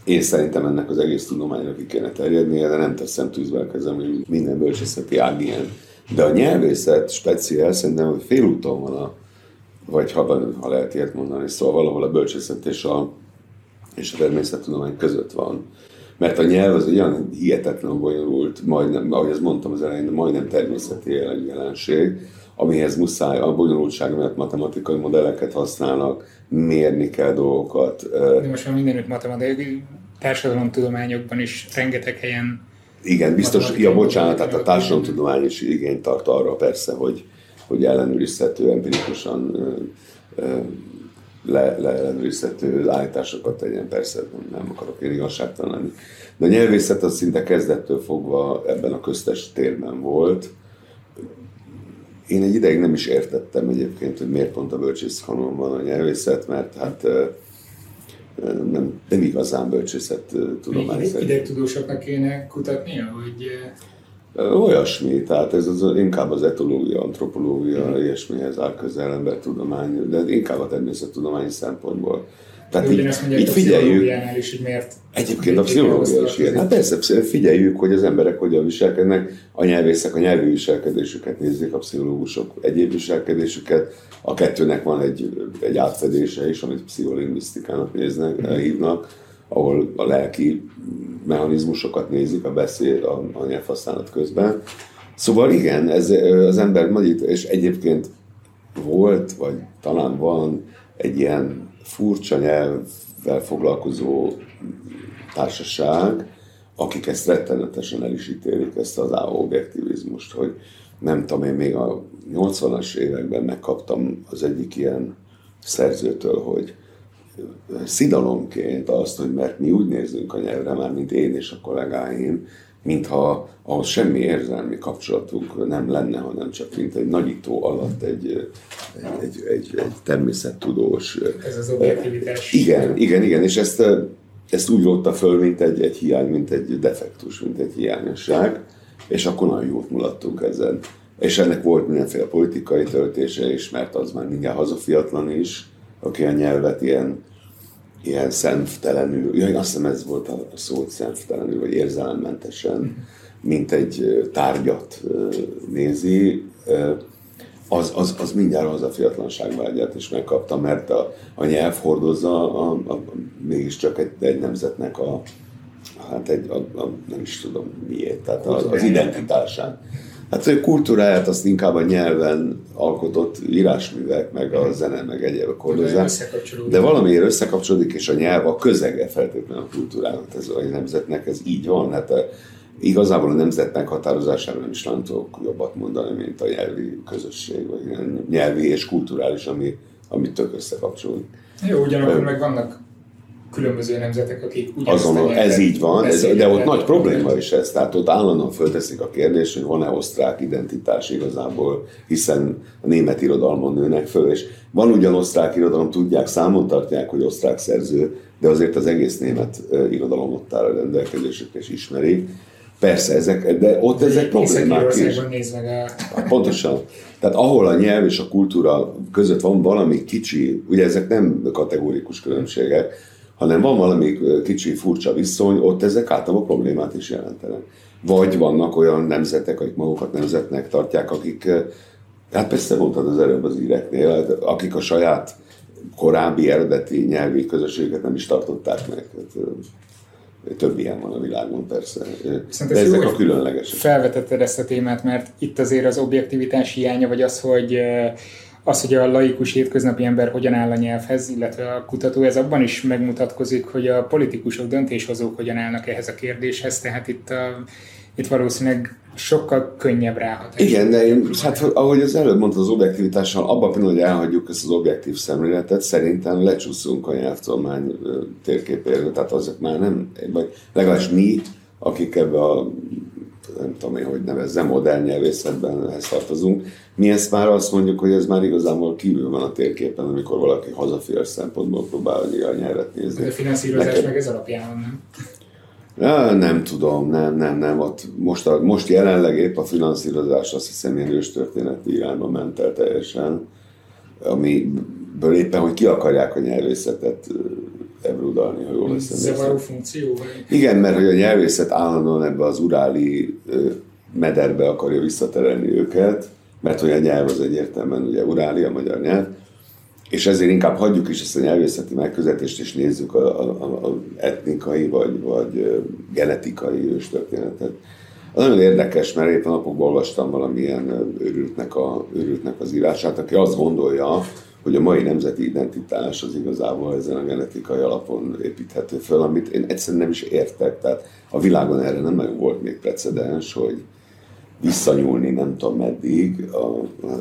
Én szerintem ennek az egész tudományra ki kéne terjednie, de nem teszem tűzbe kezem, hogy minden bölcsészeti ág ilyen. De a nyelvészet speciál szerintem, hogy félúton van a vagy ha, ha lehet ilyet mondani, szóval valahol a bölcsészet és a, és a természettudomány között van. Mert a nyelv az olyan hihetetlen bonyolult, majdnem, ahogy ezt mondtam az elején, majdnem természeti jelenség, amihez muszáj a bonyolultság miatt matematikai modelleket használnak, mérni kell dolgokat.
De most már mindenütt matematikai társadalomtudományokban is rengeteg helyen
igen, biztos, ja bocsánat, tehát a társadalomtudomány is igényt tart arra persze, hogy, hogy ellenőrizhető, empirikusan le, leellenőrizhető állításokat tegyen, persze nem, nem akarok én igazságtalan lenni. De a nyelvészet az szinte kezdettől fogva ebben a köztes térben volt. Én egy ideig nem is értettem egyébként, hogy miért pont a bölcsészkanon van a nyelvészet, mert hát nem, nem igazán bölcsészet tudomány.
Idegtudósoknak kéne kutatnia, hogy
Olyasmi, tehát ez az, inkább az etológia, antropológia, mm. ilyesmihez áll közel embertudomány, de inkább a természettudományi szempontból.
Tehát így, így figyeljük. Is, hogy miért
egyébként a pszichológia is ilyen. Hát persze, figyeljük, hogy az emberek hogyan viselkednek, a nyelvészek a nyelvi viselkedésüket nézik, a pszichológusok egyéb viselkedésüket, a kettőnek van egy, egy átfedése is, amit pszicholingvisztikának néznek, hívnak, ahol a lelki mechanizmusokat nézik a beszéd, a, a nyelvhasználat közben. Szóval igen, ez az ember nagyít, és egyébként volt, vagy talán van egy ilyen furcsa nyelvvel foglalkozó társaság, akik ezt rettenetesen el is ítélik, ezt az objektivizmust, hogy nem tudom, én még a 80-as években megkaptam az egyik ilyen szerzőtől, hogy szidalomként azt, hogy mert mi úgy nézünk a nyelvre, már mint én és a kollégáim, mintha ahhoz semmi érzelmi kapcsolatunk nem lenne, hanem csak mint egy nagyító alatt egy, egy, egy, egy, egy természettudós.
Ez az objektivitás.
Igen, igen, igen, és ezt, ezt úgy rótta föl, mint egy, egy hiány, mint egy defektus, mint egy hiányosság, és akkor nagyon jót mulattunk ezen. És ennek volt mindenféle politikai töltése is, mert az már mindjárt hazafiatlan is, aki a nyelvet ilyen ilyen szemtelenül, ja, azt hiszem ez volt a szó, szemtelenül, vagy érzelemmentesen, mint egy tárgyat nézi, az, az, az mindjárt az a fiatlanságvágyát is megkapta, mert a, a nyelv hordozza a, a, a, mégiscsak egy, egy nemzetnek a, hát egy, a, a, nem is tudom miért, tehát az, az identitásán. Hát a kultúráját azt inkább a nyelven alkotott írásművek, meg a zene, meg egyéb kordozzák. De valamiért összekapcsolódik, és a nyelv a közege feltétlenül a kultúrának, ez a nemzetnek, ez így van. Hát a, eh, igazából a nemzet meghatározására nem is nem tudok jobbat mondani, mint a nyelvi közösség, vagy nyelvi és kulturális, ami, ami tök összekapcsolódik.
Jó, ugyanakkor meg vannak különböző nemzetek, akik ugyanazt
Azon, ez így van, ez, de ott nagy probléma is ez, tehát ott állandóan fölteszik a kérdést, hogy van-e osztrák identitás igazából, hiszen a német irodalmon nőnek föl, és van ugyan osztrák irodalom, tudják, számon tartják, hogy osztrák szerző, de azért az egész német irodalom ott áll a rendelkezésük, és ismerik. Persze, ezek, de ott ezek problémák is.
Néz meg a...
Hát pontosan. Tehát ahol a nyelv és a kultúra között van valami kicsi, ugye ezek nem kategórikus különbségek, hanem van valami kicsi furcsa viszony, ott ezek általában problémát is jelentenek. Vagy vannak olyan nemzetek, akik magukat nemzetnek tartják, akik, hát persze mondtad az előbb az íreknél, akik a saját korábbi eredeti nyelvi közösséget nem is tartották meg. Hát, több ilyen van a világon persze. Szerintem De ezek jó, a különlegesek.
Felvetetted ezt a témát, mert itt azért az objektivitás hiánya, vagy az, hogy az, hogy a laikus hétköznapi ember hogyan áll a nyelvhez, illetve a kutató, ez abban is megmutatkozik, hogy a politikusok, döntéshozók hogyan állnak ehhez a kérdéshez, tehát itt, a, itt valószínűleg sokkal könnyebb ráhatás.
Igen, de én, hát ahogy az előbb mondta az objektivitással, abban pillanatban, hogy elhagyjuk ezt az objektív szemléletet, szerintem lecsúszunk a nyelvtolmány térképéről, tehát azok már nem, vagy legalábbis mi, akik ebbe a nem tudom én, hogy nevezzem, modern nyelvészetben ehhez tartozunk. Mi ezt már azt mondjuk, hogy ez már igazából kívül van a térképen, amikor valaki hazafias szempontból próbál a nyelvet nézni.
De a finanszírozás Neked... meg ez alapján nem?
Ja, nem tudom, nem, nem, nem. Ott most, a, most jelenleg épp a finanszírozás azt hiszem ilyen történeti irányba ment el teljesen, amiből éppen, hogy ki akarják a nyelvészetet ebrudalni, ha jól
veszem. Zavaró funkció?
Igen, mert hogy a nyelvészet állandóan ebbe az uráli mederbe akarja visszaterelni őket, mert hogy a nyelv az egyértelműen ugye uráli, a magyar nyelv, és ezért inkább hagyjuk is ezt a nyelvészeti megközelítést, és nézzük a, a, a etnikai vagy, vagy genetikai őstörténetet. Az nagyon érdekes, mert éppen napokban olvastam valamilyen őrültnek, a, őrültnek az írását, aki azt gondolja, hogy a mai nemzeti identitás az igazából ezen a genetikai alapon építhető föl, amit én egyszerűen nem is értek. Tehát a világon erre nem nagyon volt még precedens, hogy visszanyúlni nem tudom meddig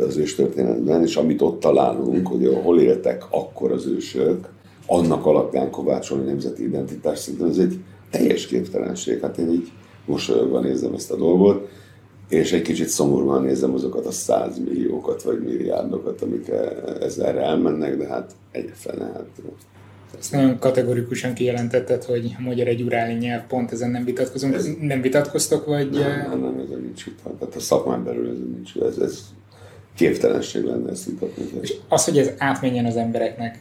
az őstörténetben, és amit ott találunk, hogy hol éltek akkor az ősök, annak alapján kovácsolni nemzeti identitás szinten, ez egy teljes képtelenség. Hát én így mosolyogva nézem ezt a dolgot, és egy kicsit szomorúan nézem azokat a százmilliókat vagy milliárdokat, amik e- ezzel elmennek, de hát egyfele, hát
ezt nagyon kategorikusan kijelentetted, hogy a magyar egy uráli nyelv, pont ezen nem vitatkozunk. Ez, nem vitatkoztok, vagy...
Nem, nem, nem ezen nincs vita. Tehát a szakmán belül ezen nincs. Ez, ez képtelenség lenne ezt vitatni.
És az, hogy ez átmenjen az embereknek,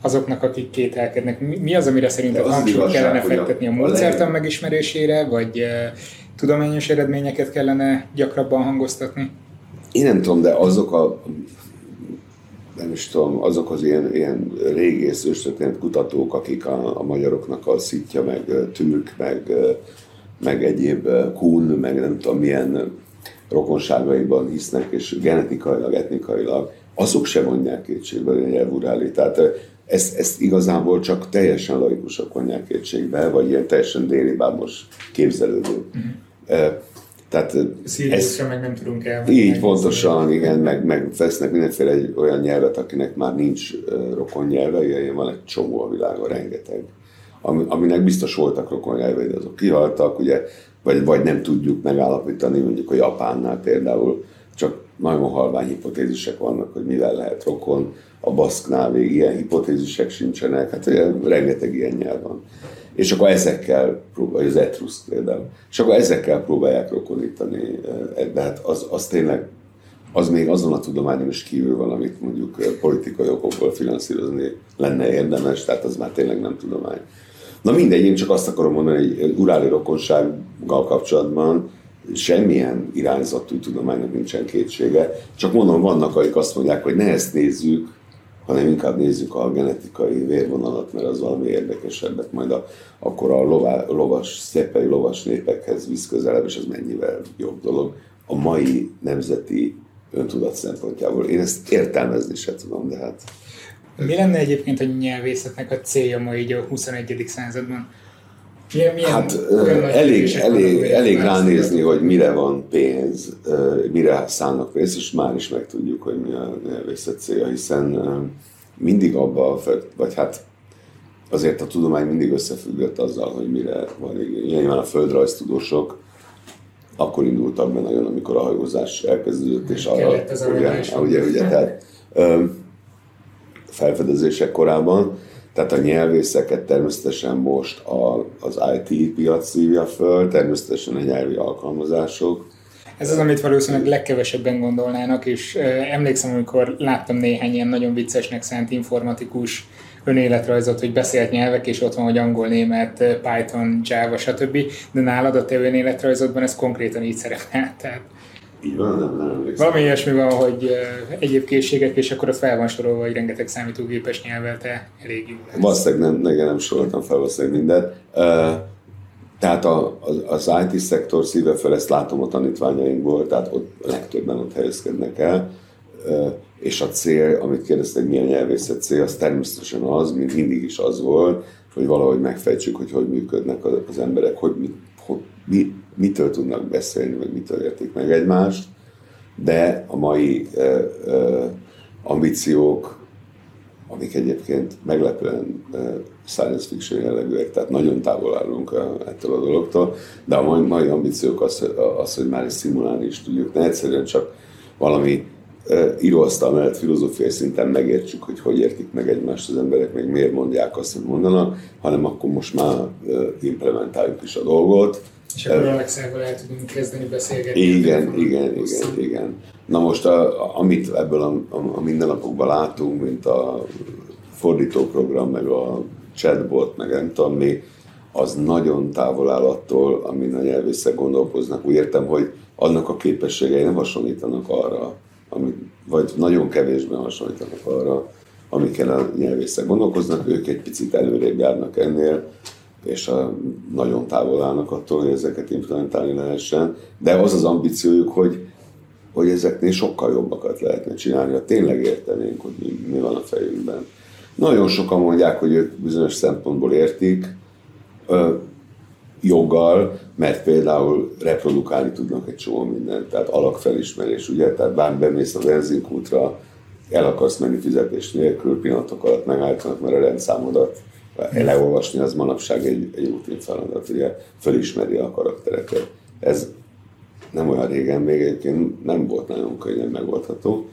azoknak, akik kételkednek, mi az, amire szerinted hangsúlyt kellene fektetni a módszertan megismerésére, vagy uh, tudományos eredményeket kellene gyakrabban hangoztatni?
Én nem tudom, de azok a nem is tudom, azok az ilyen, ilyen régész őstörténet kutatók, akik a, a magyaroknak a szitja, meg türk, meg, meg egyéb kun, meg nem tudom milyen rokonságaiban hisznek, és genetikailag, etnikailag, azok se vonják kétségbe a nyelvuráli. Tehát ezt, ezt igazából csak teljesen laikusok vonják kétségbe, vagy ilyen teljesen déli bábos képzelődő. Uh-huh.
Tehát ez, meg nem tudunk el.
Így pontosan, igen, meg, meg vesznek mindenféle egy olyan nyelvet, akinek már nincs rokon nyelve, ilyen van egy csomó a világon, rengeteg. Aminek biztos voltak rokon nyelvei, de azok kihaltak, ugye, vagy, vagy nem tudjuk megállapítani, mondjuk a Japánnál például, csak nagyon halvány hipotézisek vannak, hogy mivel lehet rokon, a baszknál még ilyen hipotézisek sincsenek, hát ugye, rengeteg ilyen nyelv van és akkor ezekkel próbálja, az etrusz például, és akkor ezekkel próbálják rokonítani, eh, de hát az, az tényleg, az még azon a tudományon is kívül van, amit mondjuk eh, politikai okokból finanszírozni lenne érdemes, tehát az már tényleg nem tudomány. Na mindegy, én csak azt akarom mondani, hogy uráli rokonsággal kapcsolatban semmilyen irányzatú tudománynak nincsen kétsége, csak mondom, vannak, akik azt mondják, hogy ne ezt nézzük, hanem inkább nézzük a genetikai vérvonalat, mert az valami érdekesebbet majd a, akkor a lová, lovas, szépei lovas népekhez visz közelebb, és az mennyivel jobb dolog a mai nemzeti öntudat szempontjából. Én ezt értelmezni se tudom, de hát...
Mi lenne egyébként a nyelvészetnek a célja ma így a 21. században?
Milyen, milyen hát elég, elég, elég ránézni, hogy mire van pénz, mire szállnak pénzt, és már is megtudjuk, hogy mi a nyelvészet célja, hiszen mindig abba, vagy hát azért a tudomány mindig összefüggött azzal, hogy mire van Nyilván a földrajztudósok akkor indultak be nagyon, amikor a hajózás elkezdődött, és arra, ugye, ugye, ugye, tehát felfedezések korában, tehát a nyelvészeket természetesen most a, az IT piac szívja föl, természetesen a nyelvi alkalmazások.
Ez az, amit valószínűleg legkevesebben gondolnának, és emlékszem, amikor láttam néhány ilyen nagyon viccesnek szánt informatikus önéletrajzot, hogy beszélt nyelvek, és ott van, hogy angol, német, Python, Java, stb. De nálad a te önéletrajzodban ez konkrétan így szerepel. Tehát
így van, nem, nem
Valami ilyesmi van, hogy egyéb készségek, és akkor ott fel van sorolva, hogy rengeteg számítógépes nyelvvel te elég jó.
Valószínűleg nem, nem, nem soroltam fel valószínűleg mindent. Tehát a, az, az IT szektor szíve fel, ezt látom a tanítványainkból, tehát ott legtöbben ott helyezkednek el. és a cél, amit kérdeztek, milyen nyelvészet cél, az természetesen az, mint mindig is az volt, hogy valahogy megfejtsük, hogy hogy működnek az emberek, hogy, hogy mi, mitől tudnak beszélni, meg mitől értik meg egymást, de a mai uh, uh, ambíciók, amik egyébként meglepően uh, science fiction jellegűek, tehát nagyon távol állunk ettől a dologtól, de a mai, mai ambíciók az, az, hogy már is szimulálni is tudjuk, ne egyszerűen csak valami íróasztal mellett filozófiai szinten megértsük, hogy hogy értik meg egymást az emberek, meg miért mondják azt, hogy mondanak, hanem akkor most már implementáljuk is a dolgot.
És akkor Alexával el tudunk kezdeni beszélgetni.
Igen, igen, igen, igen. Na most, a, amit ebből a, a, a mindennapokban látunk, mint a fordítóprogram, meg a chatbot, meg nem tudom mi, az nagyon távol áll attól, amin a nyelvészek gondolkoznak. Úgy értem, hogy annak a képességei nem hasonlítanak arra, amit, vagy nagyon kevésben hasonlítanak arra, amikkel a nyelvészek gondolkoznak, ők egy picit előrébb járnak ennél, és a, nagyon távol állnak attól, hogy ezeket implementálni lehessen, de az az ambíciójuk, hogy, hogy ezeknél sokkal jobbakat lehetne csinálni, ha tényleg értenénk, hogy mi, mi van a fejünkben. Nagyon sokan mondják, hogy ők bizonyos szempontból értik, joggal, mert például reprodukálni tudnak egy csomó mindent, tehát alakfelismerés, ugye, tehát bár bemész a benzinkútra, el akarsz menni fizetés nélkül, pillanatok alatt megállítanak, mert a rendszámodat leolvasni az manapság egy, egy rutin feladat, ugye, felismeri a karaktereket. Ez nem olyan régen még egyébként nem volt nagyon könnyen megoldható,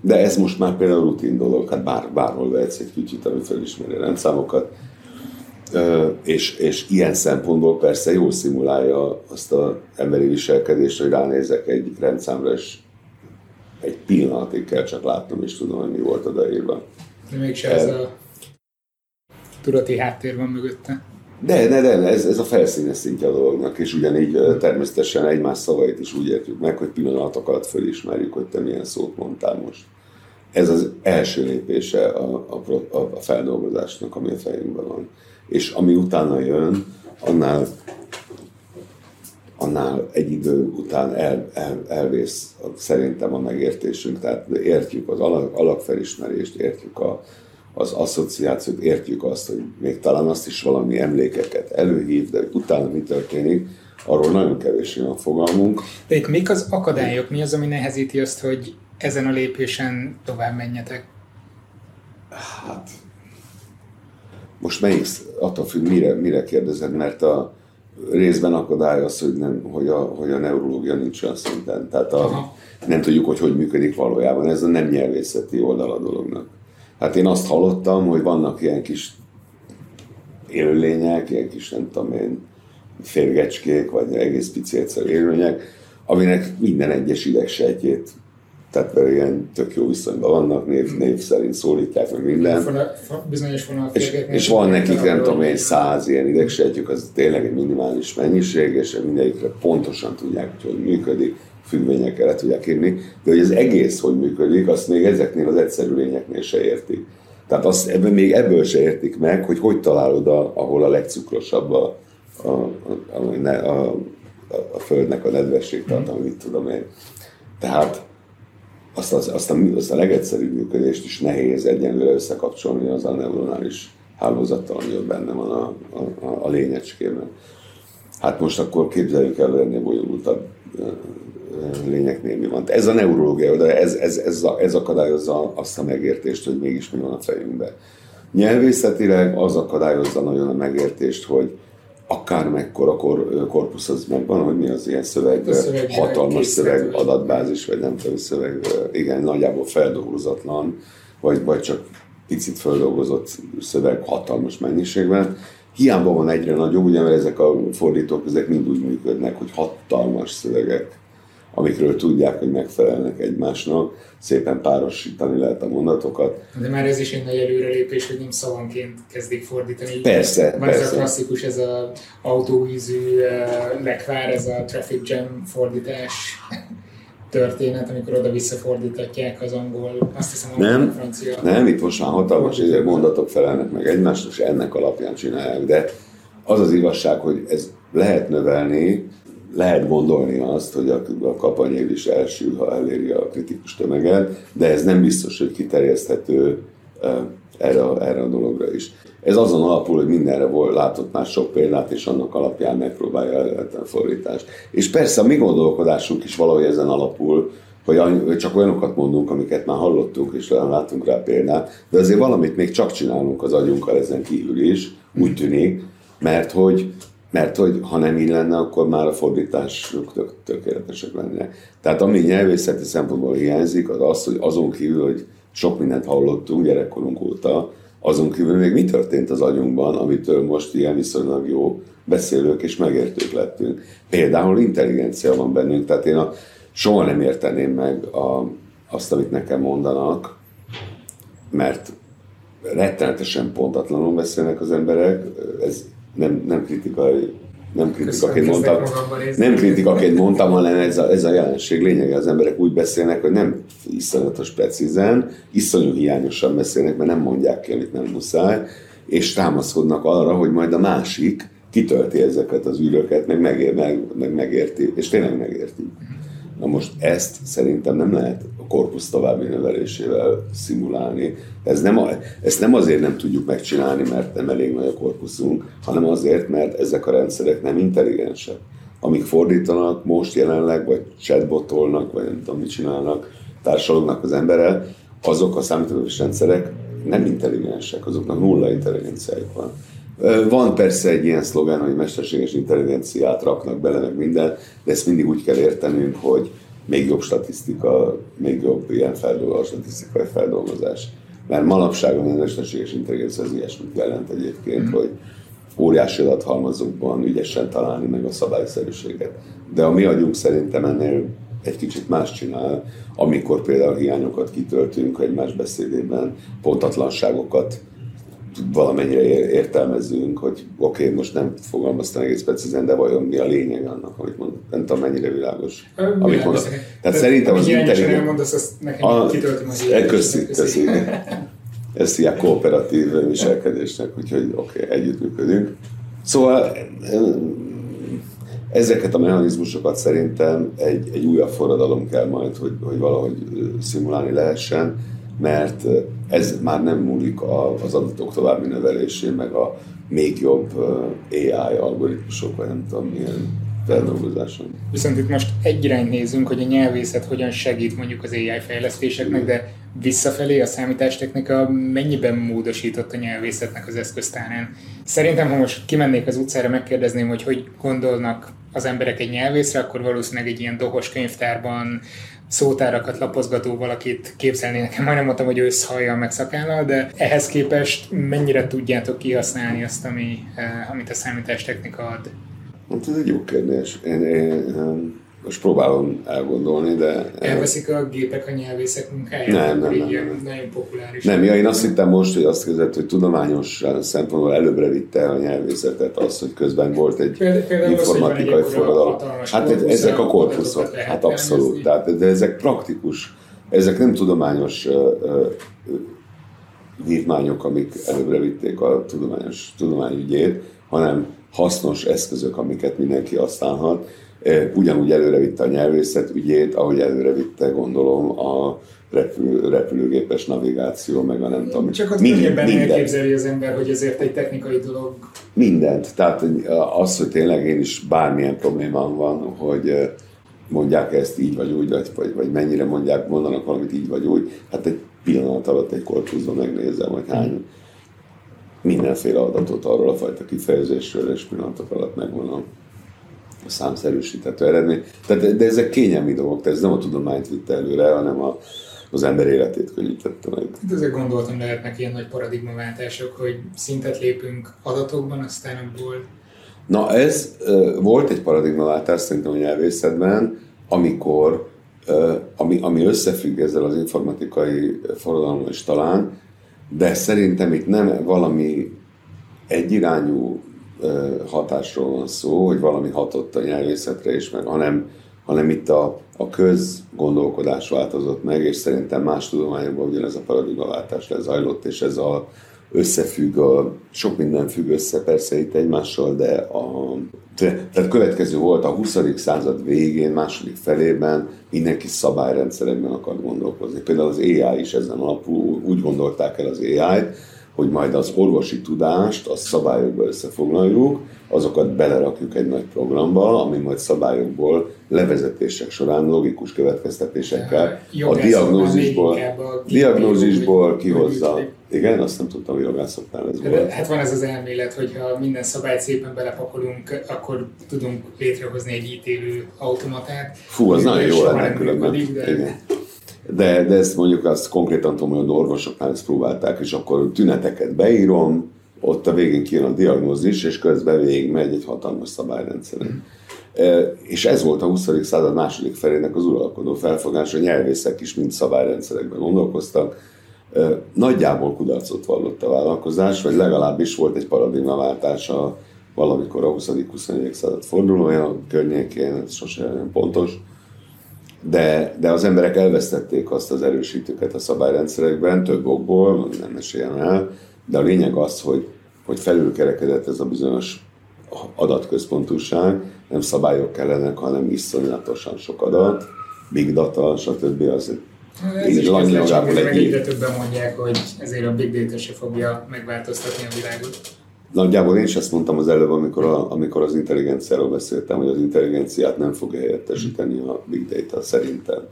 de ez most már például rutin dolog, hát bár, bárhol vehetsz egy kicsit, ami felismeri a rendszámokat, és, és ilyen szempontból persze jól szimulálja azt az emberi viselkedést, hogy ránézek egy rendszámra, és egy pillanatig kell csak látnom, és tudom, hogy mi volt odaírva.
De mégse ez a tudati háttér van mögötte.
De, de, de, ez, ez a felszínes szintje a dolognak, és ugyanígy természetesen egymás szavait is úgy értjük meg, hogy pillanatok alatt fölismerjük, hogy te milyen szót mondtál most. Ez az első lépése a, a, a feldolgozásnak, ami a fejünkben van és ami utána jön, annál, annál egy idő után el, el, elvész szerintem a megértésünk. Tehát értjük az alak, alakfelismerést, értjük a, az asszociációt, értjük azt, hogy még talán azt is valami emlékeket előhív, de hogy utána mi történik, arról nagyon kevés van fogalmunk.
De itt mik az akadályok? Mi az, ami nehezíti azt, hogy ezen a lépésen tovább menjetek?
Hát, most melyik, attól függ, mire, mire kérdezed, mert a részben akadály az, hogy, nem, hogy, a, hogy a neurológia nincs olyan szinten. Tehát a, nem tudjuk, hogy hogy működik valójában. Ez a nem nyelvészeti oldal a dolognak. Hát én azt hallottam, hogy vannak ilyen kis élőlények, ilyen kis, nem tudom én, férgecskék, vagy egész pici egyszerű élőlények, aminek minden egyes idegsejtjét tehát vele ilyen tök jó viszonyban vannak, név, név szerint szólítják, meg minden.
Bizonyos
és, és van nekik, nem tudom én, száz ilyen idegsejtjük, az tényleg egy minimális mennyiség, és mindegyikre pontosan tudják, hogy hogy működik, függvényekkel le tudják írni, de hogy az egész hogy működik, azt még ezeknél az egyszerű lényeknél se értik. Tehát azt ebben még ebből se értik meg, hogy hogy találod, a, ahol a legcukrosabb a, a, a, a, a, a földnek a nedvesség tartalma, mit tudom én. Tehát azt, az, azt, a, azt a legegyszerűbb működést is nehéz egyenlőre összekapcsolni az a neuronális hálózattal, ami benne van a, a, a lényecskében. Hát most akkor képzeljük el ennél bonyolultabb lényeknél mi van. Ez a neurológia, de ez, ez, ez, ez akadályozza azt a megértést, hogy mégis mi van a fejünkben. Nyelvészetileg az akadályozza nagyon a megértést, hogy akár mekkora kor, korpusz az megvan, hogy mi az ilyen szöveg, a szöveg hatalmas szöveg, adatbázis, vagy nem tudom, szöveg, igen, nagyjából feldolgozatlan, vagy, vagy csak picit feldolgozott szöveg hatalmas mennyiségben. Hiába van egyre nagyobb, ugye, mert ezek a fordítók, ezek mind úgy működnek, hogy hatalmas szövegek amikről tudják, hogy megfelelnek egymásnak, szépen párosítani lehet a mondatokat.
De már ez is egy nagy előrelépés, hogy nem szavanként kezdik fordítani.
Persze,
Van
persze.
ez a klasszikus, ez a autóvízű uh, lekvár, ez a traffic jam fordítás (laughs) történet, amikor oda visszafordítatják az angol, azt hiszem angol,
nem,
francia.
Nem, itt most már hatalmas ezek mondatok felelnek meg egymást, és ennek alapján csinálják, de az az igazság, hogy ez lehet növelni, lehet gondolni azt, hogy a, a kapanyél is elsül, ha eléri a kritikus tömeget, de ez nem biztos, hogy kiterjeszthető erre, erre a dologra is. Ez azon alapul, hogy mindenre volt, látott már sok példát, és annak alapján megpróbálja a fordítást. És persze a mi gondolkodásunk is valahogy ezen alapul, hogy csak olyanokat mondunk, amiket már hallottunk, és látunk rá példát, de azért valamit még csak csinálunk az agyunkkal ezen kívül is, úgy tűnik, mert hogy mert hogy ha nem így lenne, akkor már a fordítások tök, tökéletesek lennének. Tehát ami nyelvészeti szempontból hiányzik, az az, hogy azon kívül, hogy sok mindent hallottunk gyerekkorunk óta, azon kívül még mi történt az agyunkban, amitől most ilyen viszonylag jó beszélők és megértők lettünk. Például intelligencia van bennünk, tehát én a, soha nem érteném meg a, azt, amit nekem mondanak, mert rettenetesen pontatlanul beszélnek az emberek, ez nem, nem kritikai nem kritikaként mondtam, nem kritikaként mondtam, hanem ez a, ez a jelenség lényege. Az emberek úgy beszélnek, hogy nem iszonyatos precízen, iszonyú hiányosan beszélnek, mert nem mondják ki, amit nem muszáj, és támaszkodnak arra, hogy majd a másik kitölti ezeket az űröket, meg, megér, meg, meg megérti, és tényleg megérti. Na most ezt szerintem nem lehet korpusz további növelésével szimulálni. Ez nem a, ezt nem azért nem tudjuk megcsinálni, mert nem elég nagy a korpuszunk, hanem azért, mert ezek a rendszerek nem intelligensek. Amik fordítanak most jelenleg, vagy chatbotolnak, vagy nem tudom, mit csinálnak, társalognak az emberrel, azok a számítógépes rendszerek nem intelligensek, azoknak nulla intelligenciájuk van. Van persze egy ilyen szlogán, hogy mesterséges intelligenciát raknak bele, meg minden, de ezt mindig úgy kell értenünk, hogy még jobb statisztika, még jobb ilyen feldolgozás, statisztikai feldolgozás. Mert manapság a mesterséges intelligencia az ilyesmit jelent egyébként, mm. hogy óriási adathalmazokban ügyesen találni meg a szabályszerűséget. De a mi agyunk szerintem ennél egy kicsit más csinál, amikor például hiányokat kitöltünk egymás beszédében, pontatlanságokat valamennyire értelmezünk, hogy oké, okay, most nem fogalmaztam egész precízen, de vajon mi a lényeg annak, amit mond, nem tudom mennyire világos, Ö, amit mondok. Tehát de szerintem az
intelligens... mondasz, azt nekem a, kitöltöm az.
Köszi, köszi. Ezt ilyen kooperatív viselkedésnek, úgyhogy oké, okay, együttműködünk. Szóval ezeket a mechanizmusokat szerintem egy, egy újabb forradalom kell majd, hogy, hogy valahogy szimulálni lehessen mert ez már nem múlik az adatok további növelésén, meg a még jobb AI algoritmusok, vagy nem tudom milyen feldolgozáson.
Viszont itt most egy irányt nézünk, hogy a nyelvészet hogyan segít mondjuk az AI fejlesztéseknek, de visszafelé a számítástechnika mennyiben módosított a nyelvészetnek az eszköztárán. Szerintem, ha most kimennék az utcára, megkérdezném, hogy hogy gondolnak az emberek egy nyelvészre, akkor valószínűleg egy ilyen dohos könyvtárban szótárakat lapozgató valakit képzelni. Nekem majdnem mondtam, hogy őszhajjal meg szakállal, de ehhez képest mennyire tudjátok kihasználni azt, ami, eh, amit a számítástechnika ad?
Hát ez egy jó kérdés. Én, én, én most próbálom elgondolni, de...
Elveszik a gépek a nyelvészek munkáját?
Nem, nem, nem, nem.
Nagyon populáris.
Nem, ja, én azt hittem most, hogy azt kezdett, hogy tudományos szempontból előbbre vitte a nyelvészetet az, hogy közben volt egy például informatikai forradalom. Hát ezek a korpuszok, hát abszolút. Tehát, de ezek praktikus, ezek nem tudományos vívmányok, amik előbbre vitték a tudományos tudományügyét, hanem hasznos eszközök, amiket mindenki használhat ugyanúgy előrevitte a nyelvészet ügyét, ahogy előrevitte, gondolom, a repül, repülőgépes navigáció, meg a nem tudom.
Csak ott mind, mindent. elképzeli az ember, hogy ezért egy technikai dolog.
Mindent. Tehát az, hogy tényleg én is bármilyen problémám van, hogy mondják ezt így vagy úgy, vagy, vagy mennyire mondják, mondanak valamit így vagy úgy, hát egy pillanat alatt egy korpuszban megnézem, hogy hány mindenféle adatot arról a fajta kifejezésről, és pillanatok alatt megmondom számszerűsíthető eredmény. Tehát, de ezek kényelmi dolgok, tehát ez nem a tudományt vitte előre, hanem a, az ember életét könnyítette meg.
Hát ezek gondoltam, lehetnek ilyen nagy paradigmaváltások, hogy szintet lépünk adatokban, aztán abból...
Na ez volt egy paradigmaváltás szerintem a nyelvészetben, amikor, ami, ami összefügg ezzel az informatikai forradalommal is talán, de szerintem itt nem valami egyirányú hatásról van szó, hogy valami hatott a nyelvészetre is, meg, hanem, hanem itt a, a közgondolkodás változott meg, és szerintem más tudományokban ugyanez a paradigmaváltás lezajlott, és ez a, összefügg, a, sok minden függ össze persze itt egymással, de a, tehát következő volt a 20. század végén, második felében mindenki szabályrendszerekben akar gondolkozni. Például az AI is ezen alapul úgy gondolták el az AI-t, hogy majd az orvosi tudást, a szabályokba összefoglaljuk, azokat belerakjuk egy nagy programba, ami majd szabályokból levezetések során logikus következtetésekkel a diagnózisból, diagnózisból kihozza. Igen, azt nem tudtam, hogy jogászoknál ez
volt. Hát van ez az elmélet, hogy ha minden szabályt szépen belepakolunk, akkor tudunk létrehozni egy ítélő automatát.
Fú, az nagyon jó lenne különben. Igen. De, de ezt mondjuk azt konkrétan tudom, hogy orvosoknál ezt próbálták, és akkor tüneteket beírom, ott a végén kijön a diagnózis, és közben végig megy egy hatalmas szabályrendszer. Mm. E, és ez volt a 20. század második felének az uralkodó felfogása, a nyelvészek is mind szabályrendszerekben gondolkoztak. E, nagyjából kudarcot vallott a vállalkozás, vagy legalábbis volt egy paradigmaváltása valamikor a 20.-21. század fordulója környékén, ez sose olyan pontos de, de az emberek elvesztették azt az erősítőket a szabályrendszerekben, több okból, nem meséljem el, de a lényeg az, hogy, hogy felülkerekedett ez a bizonyos adatközpontúság, nem szabályok kellenek, hanem iszonyatosan sok adat, big data, stb. Az
ez így langyolgából egy Egyre többen mondják, hogy ezért a big data se fogja megváltoztatni a világot.
Nagyjából én is ezt mondtam az előbb, amikor, a, amikor az intelligenciáról beszéltem, hogy az intelligenciát nem fogja helyettesíteni a big data szerintem.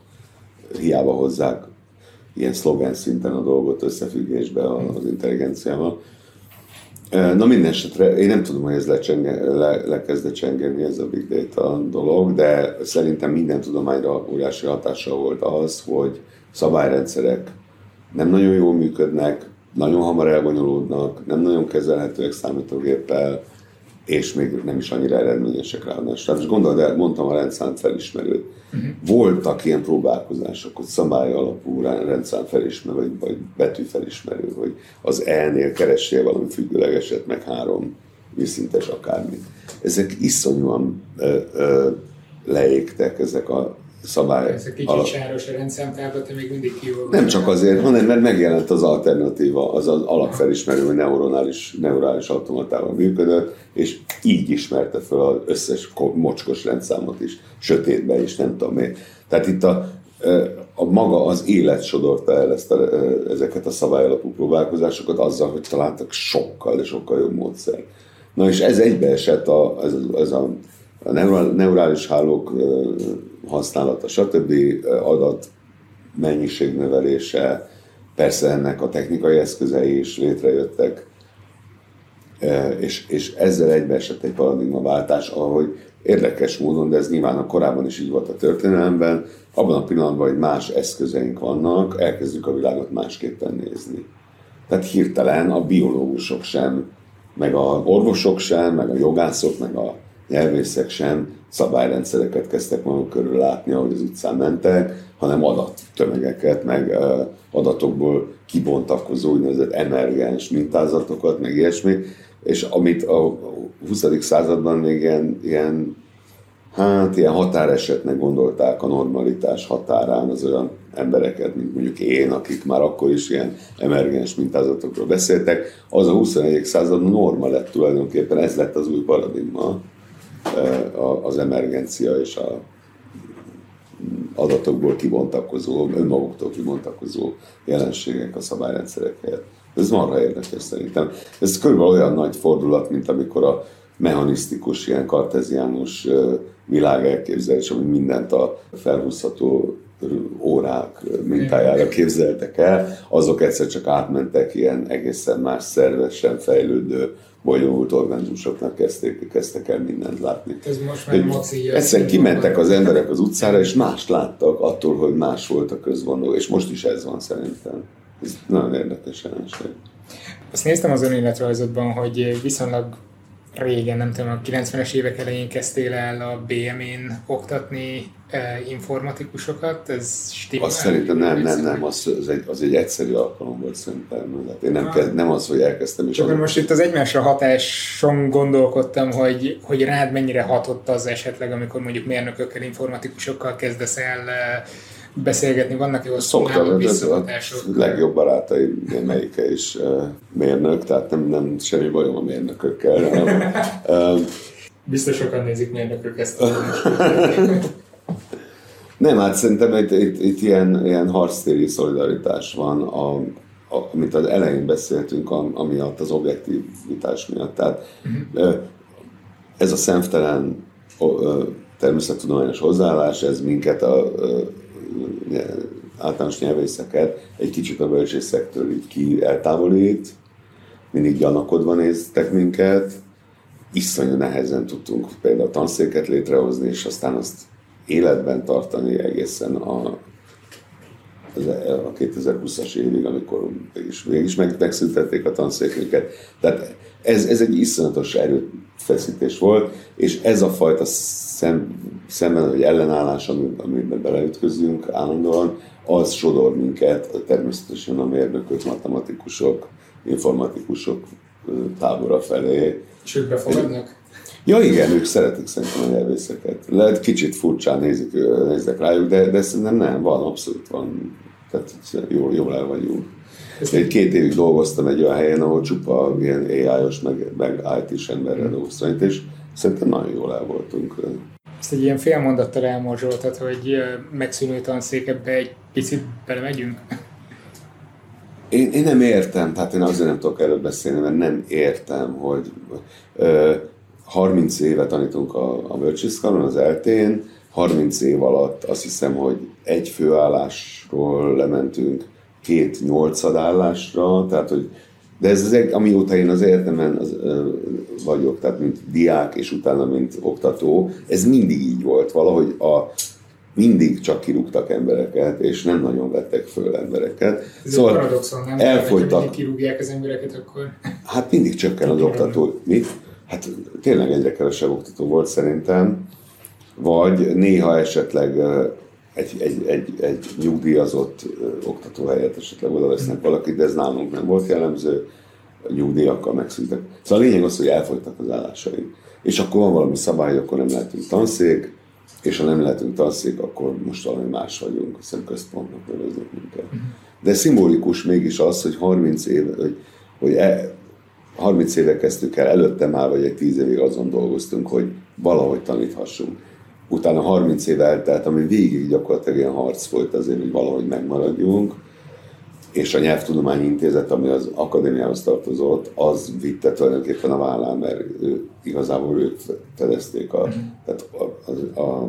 Hiába hozzák ilyen szlogen szinten a dolgot összefüggésbe az intelligenciával. Na minden esetre, én nem tudom, hogy ez lecsenge, le, lekezde csengeni ez a big data dolog, de szerintem minden tudományra óriási hatása volt az, hogy szabályrendszerek nem nagyon jól működnek, nagyon hamar elbonyolódnak, nem nagyon kezelhetőek számítógéppel, és még nem is annyira eredményesek ráadásul. Tehát most gondold el, mondtam a rendszám felismerőt. Uh-huh. Voltak ilyen próbálkozások, hogy szabály alapú rendszám felismerő, vagy, vagy betű felismerő, hogy az E-nél keressél valami függőlegeset, meg három vízszintes akármit. Ezek iszonyúan ö, ö, leégtek, ezek a szabály.
Ez egy kicsit alap... sáros a rendszámtábla, te még mindig kiolvasod.
Nem csak azért, hanem mert megjelent az alternatíva, az az alapfelismerő, neuronális, neurális automatával működött, és így ismerte fel az összes mocskos rendszámot is, sötétbe is, nem tudom én. Tehát itt a, a maga az élet sodorta el ezt a, ezeket a szabályalapú próbálkozásokat azzal, hogy találtak sokkal, de sokkal jobb módszer. Na és ez egybeesett a, ez, ez a, a neurális hálók használata, stb. adat mennyiségnövelése, persze ennek a technikai eszközei is létrejöttek, és, és ezzel egybeesett egy paradigmaváltás, ahogy érdekes módon, de ez nyilván a korábban is így volt a történelemben, abban a pillanatban, hogy más eszközeink vannak, elkezdjük a világot másképpen nézni. Tehát hirtelen a biológusok sem, meg a orvosok sem, meg a jogászok, meg a nyelvészek sem szabályrendszereket kezdtek maguk körül látni, ahogy az utcán mentek, hanem adattömegeket, meg adatokból kibontakozó úgynevezett emergens mintázatokat, meg ilyesmi, és amit a 20. században még ilyen, ilyen hát ilyen határesetnek gondolták a normalitás határán az olyan embereket, mint mondjuk én, akik már akkor is ilyen emergens mintázatokról beszéltek, az a 21. század norma lett tulajdonképpen, ez lett az új paradigma, az emergencia és a adatokból kibontakozó, önmaguktól kibontakozó jelenségek a szabályrendszerek helyett. Ez marha érdekes szerintem. Ez körülbelül olyan nagy fordulat, mint amikor a mechanisztikus, ilyen karteziánus világ elképzelés, ami mindent a felhúzható órák mintájára képzeltek el, azok egyszer csak átmentek ilyen egészen más szervesen fejlődő bonyolult organizmusoknak kezdték, kezdtek el mindent látni.
Ez most már maxi
Egyszerűen kimentek az emberek az utcára, és mást láttak attól, hogy más volt a közvonó, és most is ez van szerintem. Ez nagyon érdekes jelenség.
Azt néztem az önéletrajzodban, hogy viszonylag régen, nem tudom, a 90-es évek elején kezdtél el a BM-én oktatni informatikusokat, ez
stimmel? Azt szerintem nem, nem, nem, az, az, egy, az egy egyszerű alkalom volt szerintem. Hát én nem, ah. kezd, nem az, hogy elkezdtem. És
Csak most itt az egymásra hatáson gondolkodtam, hogy, hogy rád mennyire hatott az esetleg, amikor mondjuk mérnökökkel, informatikusokkal kezdesz el eh, beszélgetni, vannak jó
Szoktam, ez a legjobb barátai melyike is uh, mérnök, tehát nem, nem semmi bajom a mérnökökkel.
Uh, (laughs) Biztos sokan nézik mérnökök ezt. (laughs)
nem, hát szerintem itt, itt, itt ilyen, ilyen harctéri szolidaritás van, a, a, amit az elején beszéltünk, amiatt az objektivitás miatt. Tehát ez a szemtelen természettudományos hozzáállás, ez minket a, a, a általános nyelvészeket egy kicsit a bölcsészektől így ki eltávolít, mindig gyanakodva néztek minket, iszonyú nehezen tudtunk például tanszéket létrehozni, és aztán azt életben tartani egészen a, a 2020-as évig, amikor mégis, mégis meg, megszüntették a tanszékünket. Tehát ez, ez egy iszonyatos erőfeszítés volt, és ez a fajta szem, szemben, vagy ellenállás, amiben beleütközünk állandóan, az sodor minket természetesen a mérnökök, matematikusok, informatikusok tábora felé.
És ők befogadnak?
Ja igen, ők szeretik szerintem a nyelvészeket. Lehet kicsit furcsán nézik, néznek rájuk, de, de szerintem nem, van, abszolút van. Tehát jól, jól el vagyunk. Egy két évig dolgoztam egy olyan helyen, ahol csupa ilyen AI-os, meg, meg IT-s emberrel dolgoztam, és szerintem nagyon jól el voltunk.
Ezt egy ilyen fél mondattal elmorzsoltad, hogy megszűnő tanszékebbe egy picit belemegyünk?
Én, én nem értem, tehát én azért nem tudok erről beszélni, mert nem értem, hogy ö, 30 éve tanítunk a, a bölcsészkaron, az eltén, 30 év alatt azt hiszem, hogy egy főállásról lementünk két nyolcadállásra, tehát hogy de ez az, amióta én az egyetemen az, ö, vagyok, tehát mint diák és utána mint oktató, ez mindig így volt. Valahogy a, mindig csak kirúgtak embereket, és nem nagyon vettek föl embereket.
Ez szóval paradoxon, nem? Elfogytak. Ha kirúgják az embereket, akkor...
Hát mindig csökken az oktató. Mit? Hát tényleg egyre kevesebb oktató volt szerintem, vagy néha esetleg egy, egy, egy, egy nyugdíjazott oktatóhelyet esetleg oda vesznek valakit, de ez nálunk nem volt jellemző, nyugdíjakkal megszűntek. Szóval a lényeg az, hogy elfogytak az állásaink. És akkor van valami szabály, akkor nem lehetünk tanszék, és ha nem lehetünk tanszék, akkor most valami más vagyunk, hiszen központnak neveznek minket. De szimbolikus mégis az, hogy 30 év, hogy, hogy e, 30 éve kezdtük el, előtte már vagy egy 10 évig azon dolgoztunk, hogy valahogy taníthassunk. Utána 30 év eltelt, ami végig gyakorlatilag ilyen harc volt azért, hogy valahogy megmaradjunk, és a Nyelvtudományi Intézet, ami az akadémiához tartozott, az vitte tulajdonképpen a vállán, mert ő, igazából ők fedezték a, tehát a, a, a,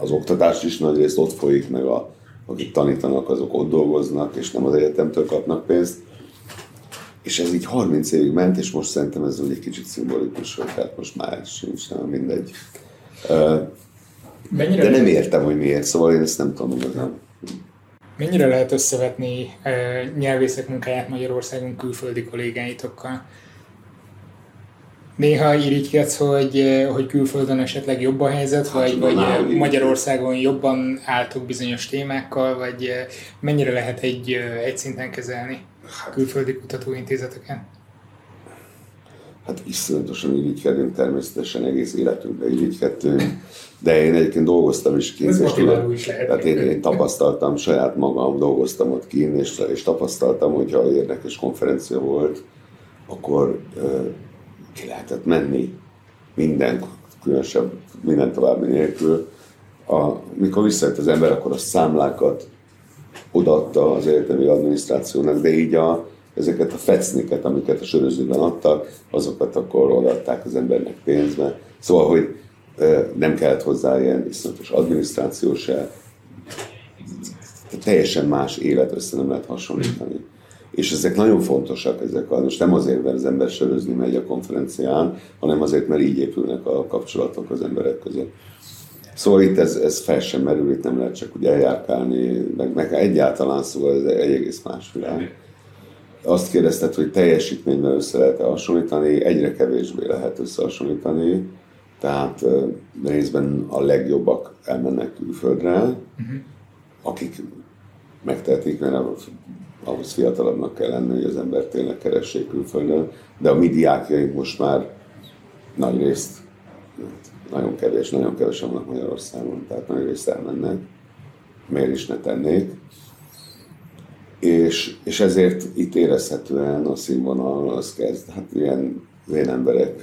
az oktatást is nagy részt ott folyik, meg a, akik tanítanak, azok ott dolgoznak, és nem az egyetemtől kapnak pénzt. És ez így 30 évig ment, és most szerintem ez úgy egy kicsit szimbolikus, hogy tehát most már sincs, nem mindegy. Mennyire De nem értem, hogy miért, szóval én ezt nem tudom igazán.
Mennyire lehet összevetni e, nyelvészek munkáját Magyarországon külföldi kollégáitokkal? Néha irigykedsz, hogy, hogy külföldön esetleg jobb a helyzet, hát, vagy, vagy Magyarországon jobban álltok bizonyos témákkal, vagy mennyire lehet egy, egy szinten kezelni hát, külföldi kutatóintézeteken?
Hát iszonyatosan irigykedünk, természetesen egész életünkben irigykedtünk, de én egyébként dolgoztam is kint, és,
is lehet
tehát én, én, tapasztaltam saját magam, dolgoztam ott kint, és, és tapasztaltam, hogyha érdekes konferencia volt, akkor ö, ki lehetett menni minden, különösebb, minden további nélkül. A, mikor visszajött az ember, akkor a számlákat odaadta az egyetemi adminisztrációnak, de így a, ezeket a fecniket, amiket a sörözőben adtak, azokat akkor odaadták az embernek pénzbe. Szóval, hogy nem kellett hozzá ilyen iszonyatos adminisztráció se, teljesen más élet össze nem lehet hasonlítani. És ezek nagyon fontosak, ezek a, most nem azért, mert az ember sörözni megy a konferencián, hanem azért, mert így épülnek a kapcsolatok az emberek között. Szóval itt ez, ez fel sem merül, itt nem lehet csak úgy eljárkálni, meg, meg egyáltalán szóval ez egy egész más világ. Azt kérdezted, hogy teljesítményben össze lehet-e hasonlítani, egyre kevésbé lehet összehasonlítani, tehát részben a legjobbak elmennek külföldre, uh-huh. akik megtehetik, mert ahhoz fiatalabbnak kell lenni, hogy az ember tényleg keressék külföldön, de a mi diákjaink most már nagy részt, nagyon kevés, nagyon kevesen vannak Magyarországon, tehát nagy részt elmennek. miért is ne tennék. És, és ezért itt érezhetően a színvonal az kezd, hát ilyen én emberek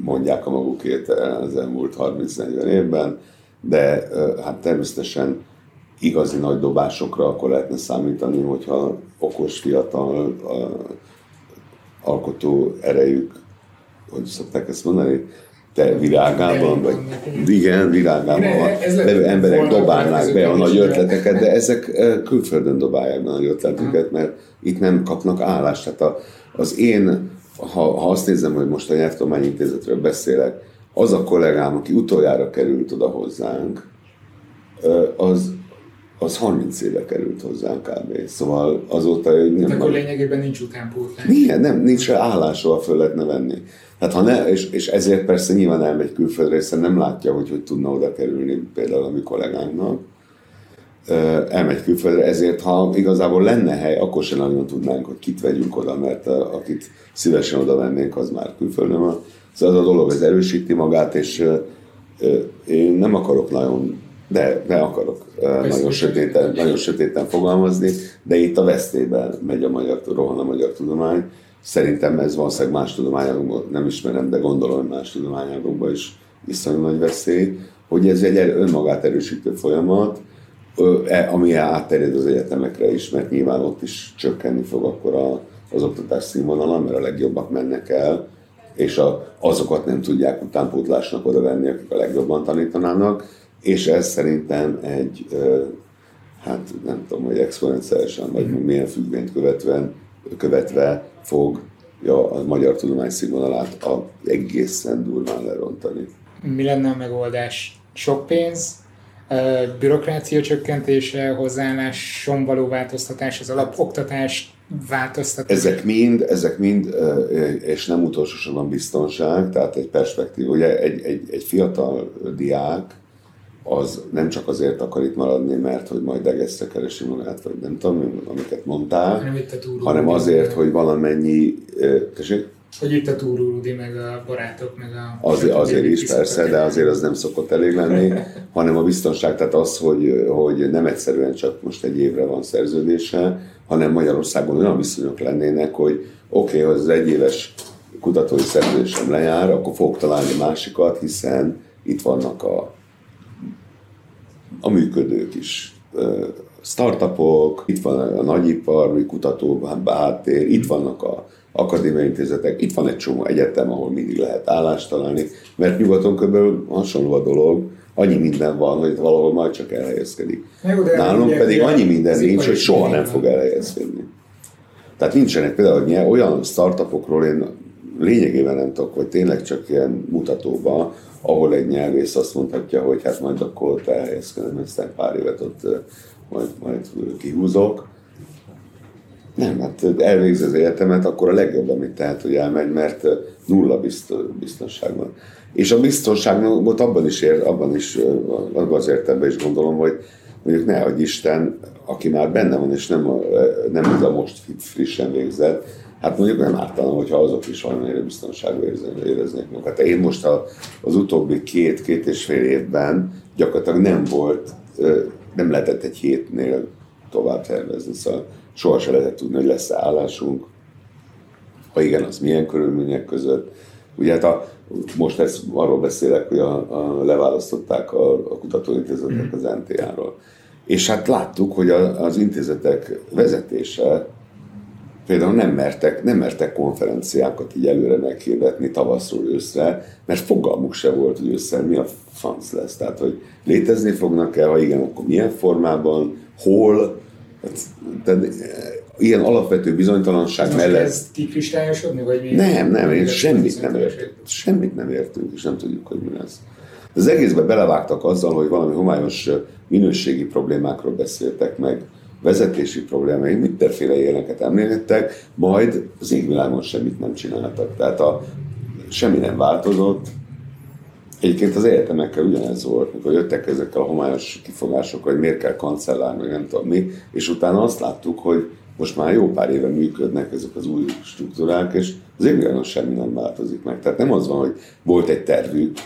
mondják a magukét az elmúlt 30-40 évben, de hát természetesen igazi nagy dobásokra akkor lehetne számítani, hogyha okos, fiatal alkotó erejük, hogy szokták ezt mondani, te világában, vagy igen, világában levő emberek dobálnák be a nagy ötleteket, de ezek külföldön dobálják be a nagy ötleteket, mert itt nem kapnak állást. Tehát az én, ha, ha azt nézem, hogy most a Nyelvtudományintézetről beszélek, az a kollégám, aki utoljára került oda hozzánk, az, az 30 éve került hozzánk kb. Szóval azóta...
Nem, akkor lényegében nincs utánpótlás.
Igen, nem, nincs állásról föl lehetne venni. Hát ha ne, és, és ezért persze nyilván elmegy külföldre, hiszen nem látja, hogy hogy tudna oda kerülni például a mi kollégánknak. Elmegy külföldre, ezért ha igazából lenne hely, akkor sem nagyon tudnánk, hogy kit vegyünk oda, mert akit szívesen oda vennénk, az már külföldön van. Szóval az a dolog, ez erősíti magát, és én nem akarok nagyon de, de akarok nagyon sötéten, nagyon sötéten fogalmazni, de itt a vesztében megy a magyar, rohan a magyar tudomány. Szerintem ez valószínűleg más tudományágokban, nem ismerem, de gondolom, hogy más tudományágokban is viszonylag nagy veszély, hogy ez egy önmagát erősítő folyamat, e, ami átterjed az egyetemekre is, mert nyilván ott is csökkenni fog akkor a, az oktatás színvonala, mert a legjobbak mennek el, és a, azokat nem tudják utánpótlásnak oda venni, akik a legjobban tanítanának és ez szerintem egy, hát nem tudom, hogy exponenciálisan, vagy mm. milyen függvényt követve, követve fog ja, a magyar tudomány színvonalát a egészen durván lerontani.
Mi lenne a megoldás? Sok pénz, bürokrácia csökkentése, hozzáálláson való változtatás, az alapoktatás változtatás?
Ezek mind, ezek mind, és nem utolsó sorban biztonság, tehát egy perspektív, ugye egy, egy, egy fiatal diák, az nem csak azért akar itt maradni, mert hogy majd degeszre keresi magát, vagy nem tudom, amiket mondtál, hanem, hanem azért, hogy valamennyi... Tessék?
Hogy itt a túrúrudi, meg a barátok, meg a...
Az, azért is persze, de azért az nem szokott elég lenni, (laughs) hanem a biztonság, tehát az, hogy, hogy nem egyszerűen csak most egy évre van szerződése, hanem Magyarországon olyan viszonyok lennének, hogy oké, okay, az egyéves kutatói szerződésem lejár, akkor fog találni másikat, hiszen itt vannak a a működők is. Startupok, itt van a nagyipar, kutató háttér, itt vannak a akadémiai intézetek, itt van egy csomó egyetem, ahol mindig lehet állást találni, mert nyugaton kb. hasonló a dolog, annyi minden van, hogy valahol majd csak elhelyezkedik. Nálunk ugye, pedig annyi minden nincs, hogy soha nem fog elhelyezkedni. Tehát nincsenek például olyan startupokról én lényegében nem tudok, hogy tényleg csak ilyen mutatóban, ahol egy nyelvész azt mondhatja, hogy hát majd akkor ott elhelyezkedem, aztán pár évet ott majd, majd kihúzok. Nem, hát elvégzi az egyetemet, akkor a legjobb, amit tehet, hogy elmegy, mert nulla biztonság van. És a biztonságot abban is, ér, abban is, abban az értelemben is gondolom, hogy mondjuk ne, hogy Isten, aki már benne van, és nem, nem ez a most frissen végzett, hát mondjuk nem ártana, hogyha azok is valamilyen biztonságban éreznék magukat. Én most a, az utóbbi két, két és fél évben gyakorlatilag nem volt, nem lehetett egy hétnél tovább tervezni, szóval soha lehetett tudni, hogy lesz-e állásunk, ha igen, az milyen körülmények között. Ugye hát a, most ezt arról beszélek, hogy a, a leválasztották a, a kutatóintézetek az NTA-ról. És hát láttuk, hogy a, az intézetek vezetése például nem mertek, nem mertek konferenciákat így előre meghirdetni tavaszról őszre, mert fogalmuk se volt, hogy ősszel mi a franc lesz. Tehát, hogy létezni fognak-e, ha igen, akkor milyen formában, hol, tehát, ilyen alapvető bizonytalanság
Most mellett... Ez kikristályosodni, vagy mi?
Nem, nem, én semmit nem értünk. Semmit nem értünk, és nem tudjuk, hogy mi lesz. Az egészbe belevágtak azzal, hogy valami homályos minőségi problémákról beszéltek meg, vezetési problémái, mindenféle ilyeneket említettek, majd az égvilágon semmit nem csináltak. Tehát a, semmi nem változott. Egyébként az egyetemekkel ugyanez volt, mikor jöttek ezekkel a homályos kifogásokkal, hogy miért kell kancellár, meg nem tudom mi, és utána azt láttuk, hogy most már jó pár éve működnek ezek az új struktúrák, és az égvilágon semmi nem változik meg. Tehát nem az van, hogy volt egy tervük,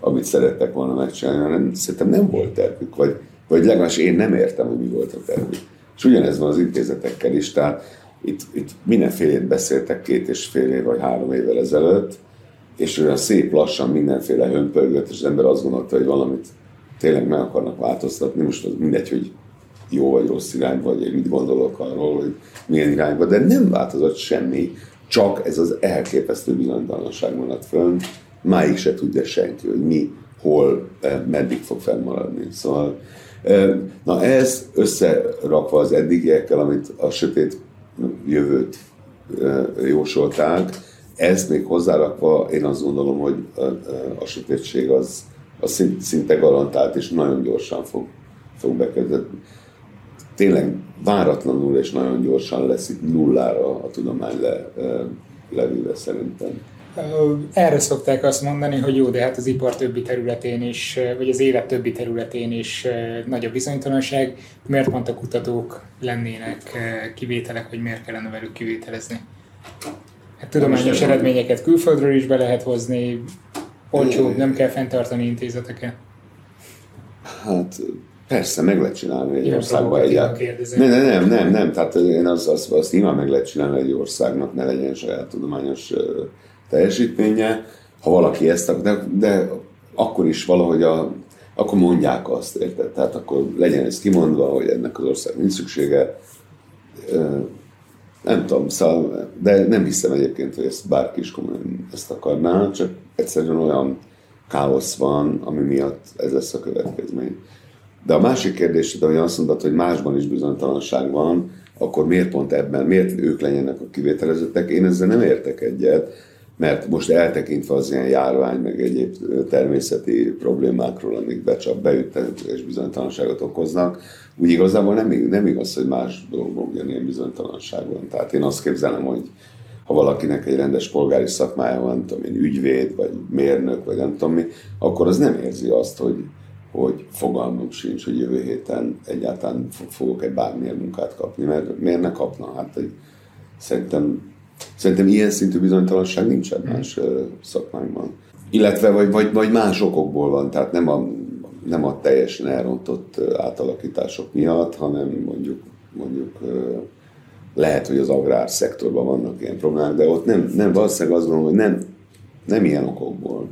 amit szerettek volna megcsinálni, hanem szerintem nem volt tervük, vagy Vagy legalábbis én nem értem, hogy mi volt a terv. És ugyanez van az intézetekkel is, tehát itt, itt mindenfélét beszéltek két és fél év vagy három évvel ezelőtt, és olyan szép lassan mindenféle hömpölgött, és az ember azt gondolta, hogy valamit tényleg meg akarnak változtatni. Most az mindegy, hogy jó vagy rossz irány, vagy mit gondolok arról, hogy milyen irányba, de nem változott semmi, csak ez az elképesztő bizonytalanság maradt fönn, máig se tudja senki, hogy mi, hol, eh, meddig fog fennmaradni. Szóval, na ez összerakva az eddigiekkel, amit a sötét jövőt jósolták, ezt még hozzárakva én azt gondolom, hogy a, a sötétség az, az szinte garantált, és nagyon gyorsan fog, fog bekezdeni. Tényleg váratlanul és nagyon gyorsan lesz itt nullára a tudomány le, levéve szerintem.
Erre szokták azt mondani, hogy jó, de hát az ipar többi területén is, vagy az élet többi területén is nagy a bizonytalanság. Miért pont a kutatók lennének kivételek, hogy miért kellene velük kivételezni? Hát tudományos eredményeket külföldről is be lehet hozni, olcsóbb, nem kell fenntartani intézeteket.
Hát persze, meg lehet csinálni egy Ilyen országban egyáltalán. Nem, nem, nem, nem, nem, tehát én azt, azt, azt nyilván meg lehet csinálni egy országnak, ne legyen saját tudományos teljesítménye, ha valaki ezt, de, de akkor is valahogy a, akkor mondják azt, érted? Tehát akkor legyen ez kimondva, hogy ennek az ország nincs szüksége, nem tudom, szóval, de nem hiszem egyébként, hogy ezt bárki is komolyan ezt akarná, csak egyszerűen olyan káosz van, ami miatt ez lesz a következmény. De a másik kérdés, hogy azt mondtad, hogy másban is bizonytalanság van, akkor miért pont ebben, miért ők legyenek a kivételezettek? Én ezzel nem értek egyet, mert most eltekintve az ilyen járvány, meg egyéb természeti problémákról, amik becsap, beüttek és bizonytalanságot okoznak, úgy igazából nem, nem igaz, hogy más dolgokban ugyanilyen bizonytalanság van. Tehát én azt képzelem, hogy ha valakinek egy rendes polgári szakmája van, tudom én, ügyvéd, vagy mérnök, vagy nem tudom mi, akkor az nem érzi azt, hogy, hogy fogalmunk sincs, hogy jövő héten egyáltalán fogok egy bármilyen munkát kapni, mert miért ne kapna? Hát egy, szerintem, szerintem ilyen szintű bizonytalanság nincsen más szakmánkban. Illetve vagy, vagy, vagy más okokból van, tehát nem a nem a teljesen elrontott átalakítások miatt, hanem mondjuk, mondjuk lehet, hogy az agrár szektorban vannak ilyen problémák, de ott nem, nem valószínűleg azt gondolom, hogy nem, nem ilyen okokból.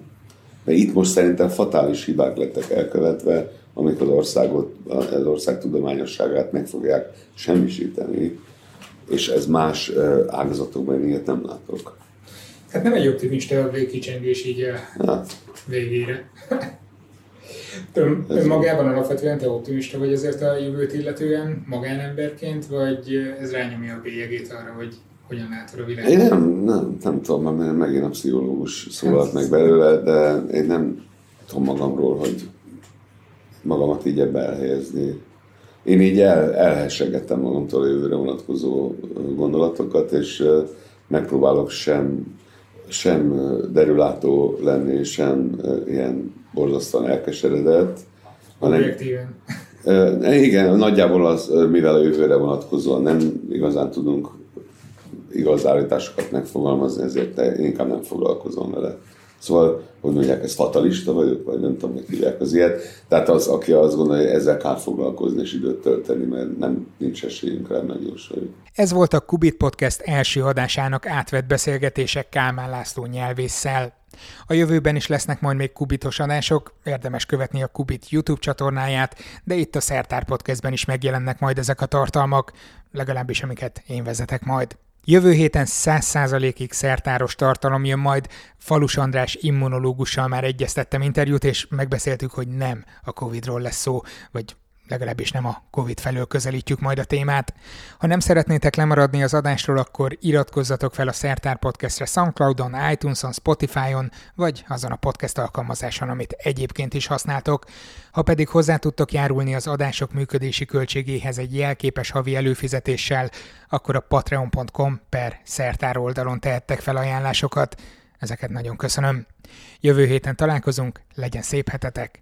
Mert itt most szerintem fatális hibák lettek elkövetve, amik az országot, az ország tudományosságát meg fogják semmisíteni, és ez más ágazatokban ilyet nem látok.
Hát nem egy optimista végkicsengés így a hát. végére. (laughs) Ön magában alapvetően te optimista vagy ezért a jövőt illetően, magánemberként, vagy ez rányomja a bélyegét arra, hogy hogyan látod a világot?
Én nem, nem, nem tudom, mert megint a pszichológus szólalt hát, meg belőle, de én nem tudom magamról, hogy magamat így ebbe elhelyezni. Én így el, elhessegettem magamtól a jövőre vonatkozó gondolatokat, és megpróbálok sem, sem derülátó lenni, sem ilyen borzasztóan elkeseredett.
Hanem,
igen, nagyjából az, mivel a jövőre vonatkozóan nem igazán tudunk igaz állításokat megfogalmazni, ezért inkább nem foglalkozom vele. Szóval, hogy mondják, ez fatalista vagyok, vagy nem tudom, hogy hívják az ilyet. Tehát az, aki azt gondolja, hogy ezzel kár foglalkozni és időt tölteni, mert nem nincs esélyünk rá, megjósoljuk.
Ez volt a Kubit Podcast első adásának átvett beszélgetések Kálmán László nyelvésszel. A jövőben is lesznek majd még kubitos adások, érdemes követni a Kubit YouTube csatornáját, de itt a Szertár Podcastben is megjelennek majd ezek a tartalmak, legalábbis amiket én vezetek majd. Jövő héten 100%-ig szertáros tartalom jön majd. Falus András immunológussal már egyeztettem interjút, és megbeszéltük, hogy nem a Covid-ról lesz szó, vagy legalábbis nem a Covid felől közelítjük majd a témát. Ha nem szeretnétek lemaradni az adásról, akkor iratkozzatok fel a Szertár Podcastre Soundcloudon, iTunes-on, Spotify-on, vagy azon a podcast alkalmazáson, amit egyébként is használtok. Ha pedig hozzá tudtok járulni az adások működési költségéhez egy jelképes havi előfizetéssel, akkor a patreon.com per szertár oldalon tehettek fel ajánlásokat. Ezeket nagyon köszönöm. Jövő héten találkozunk, legyen szép hetetek,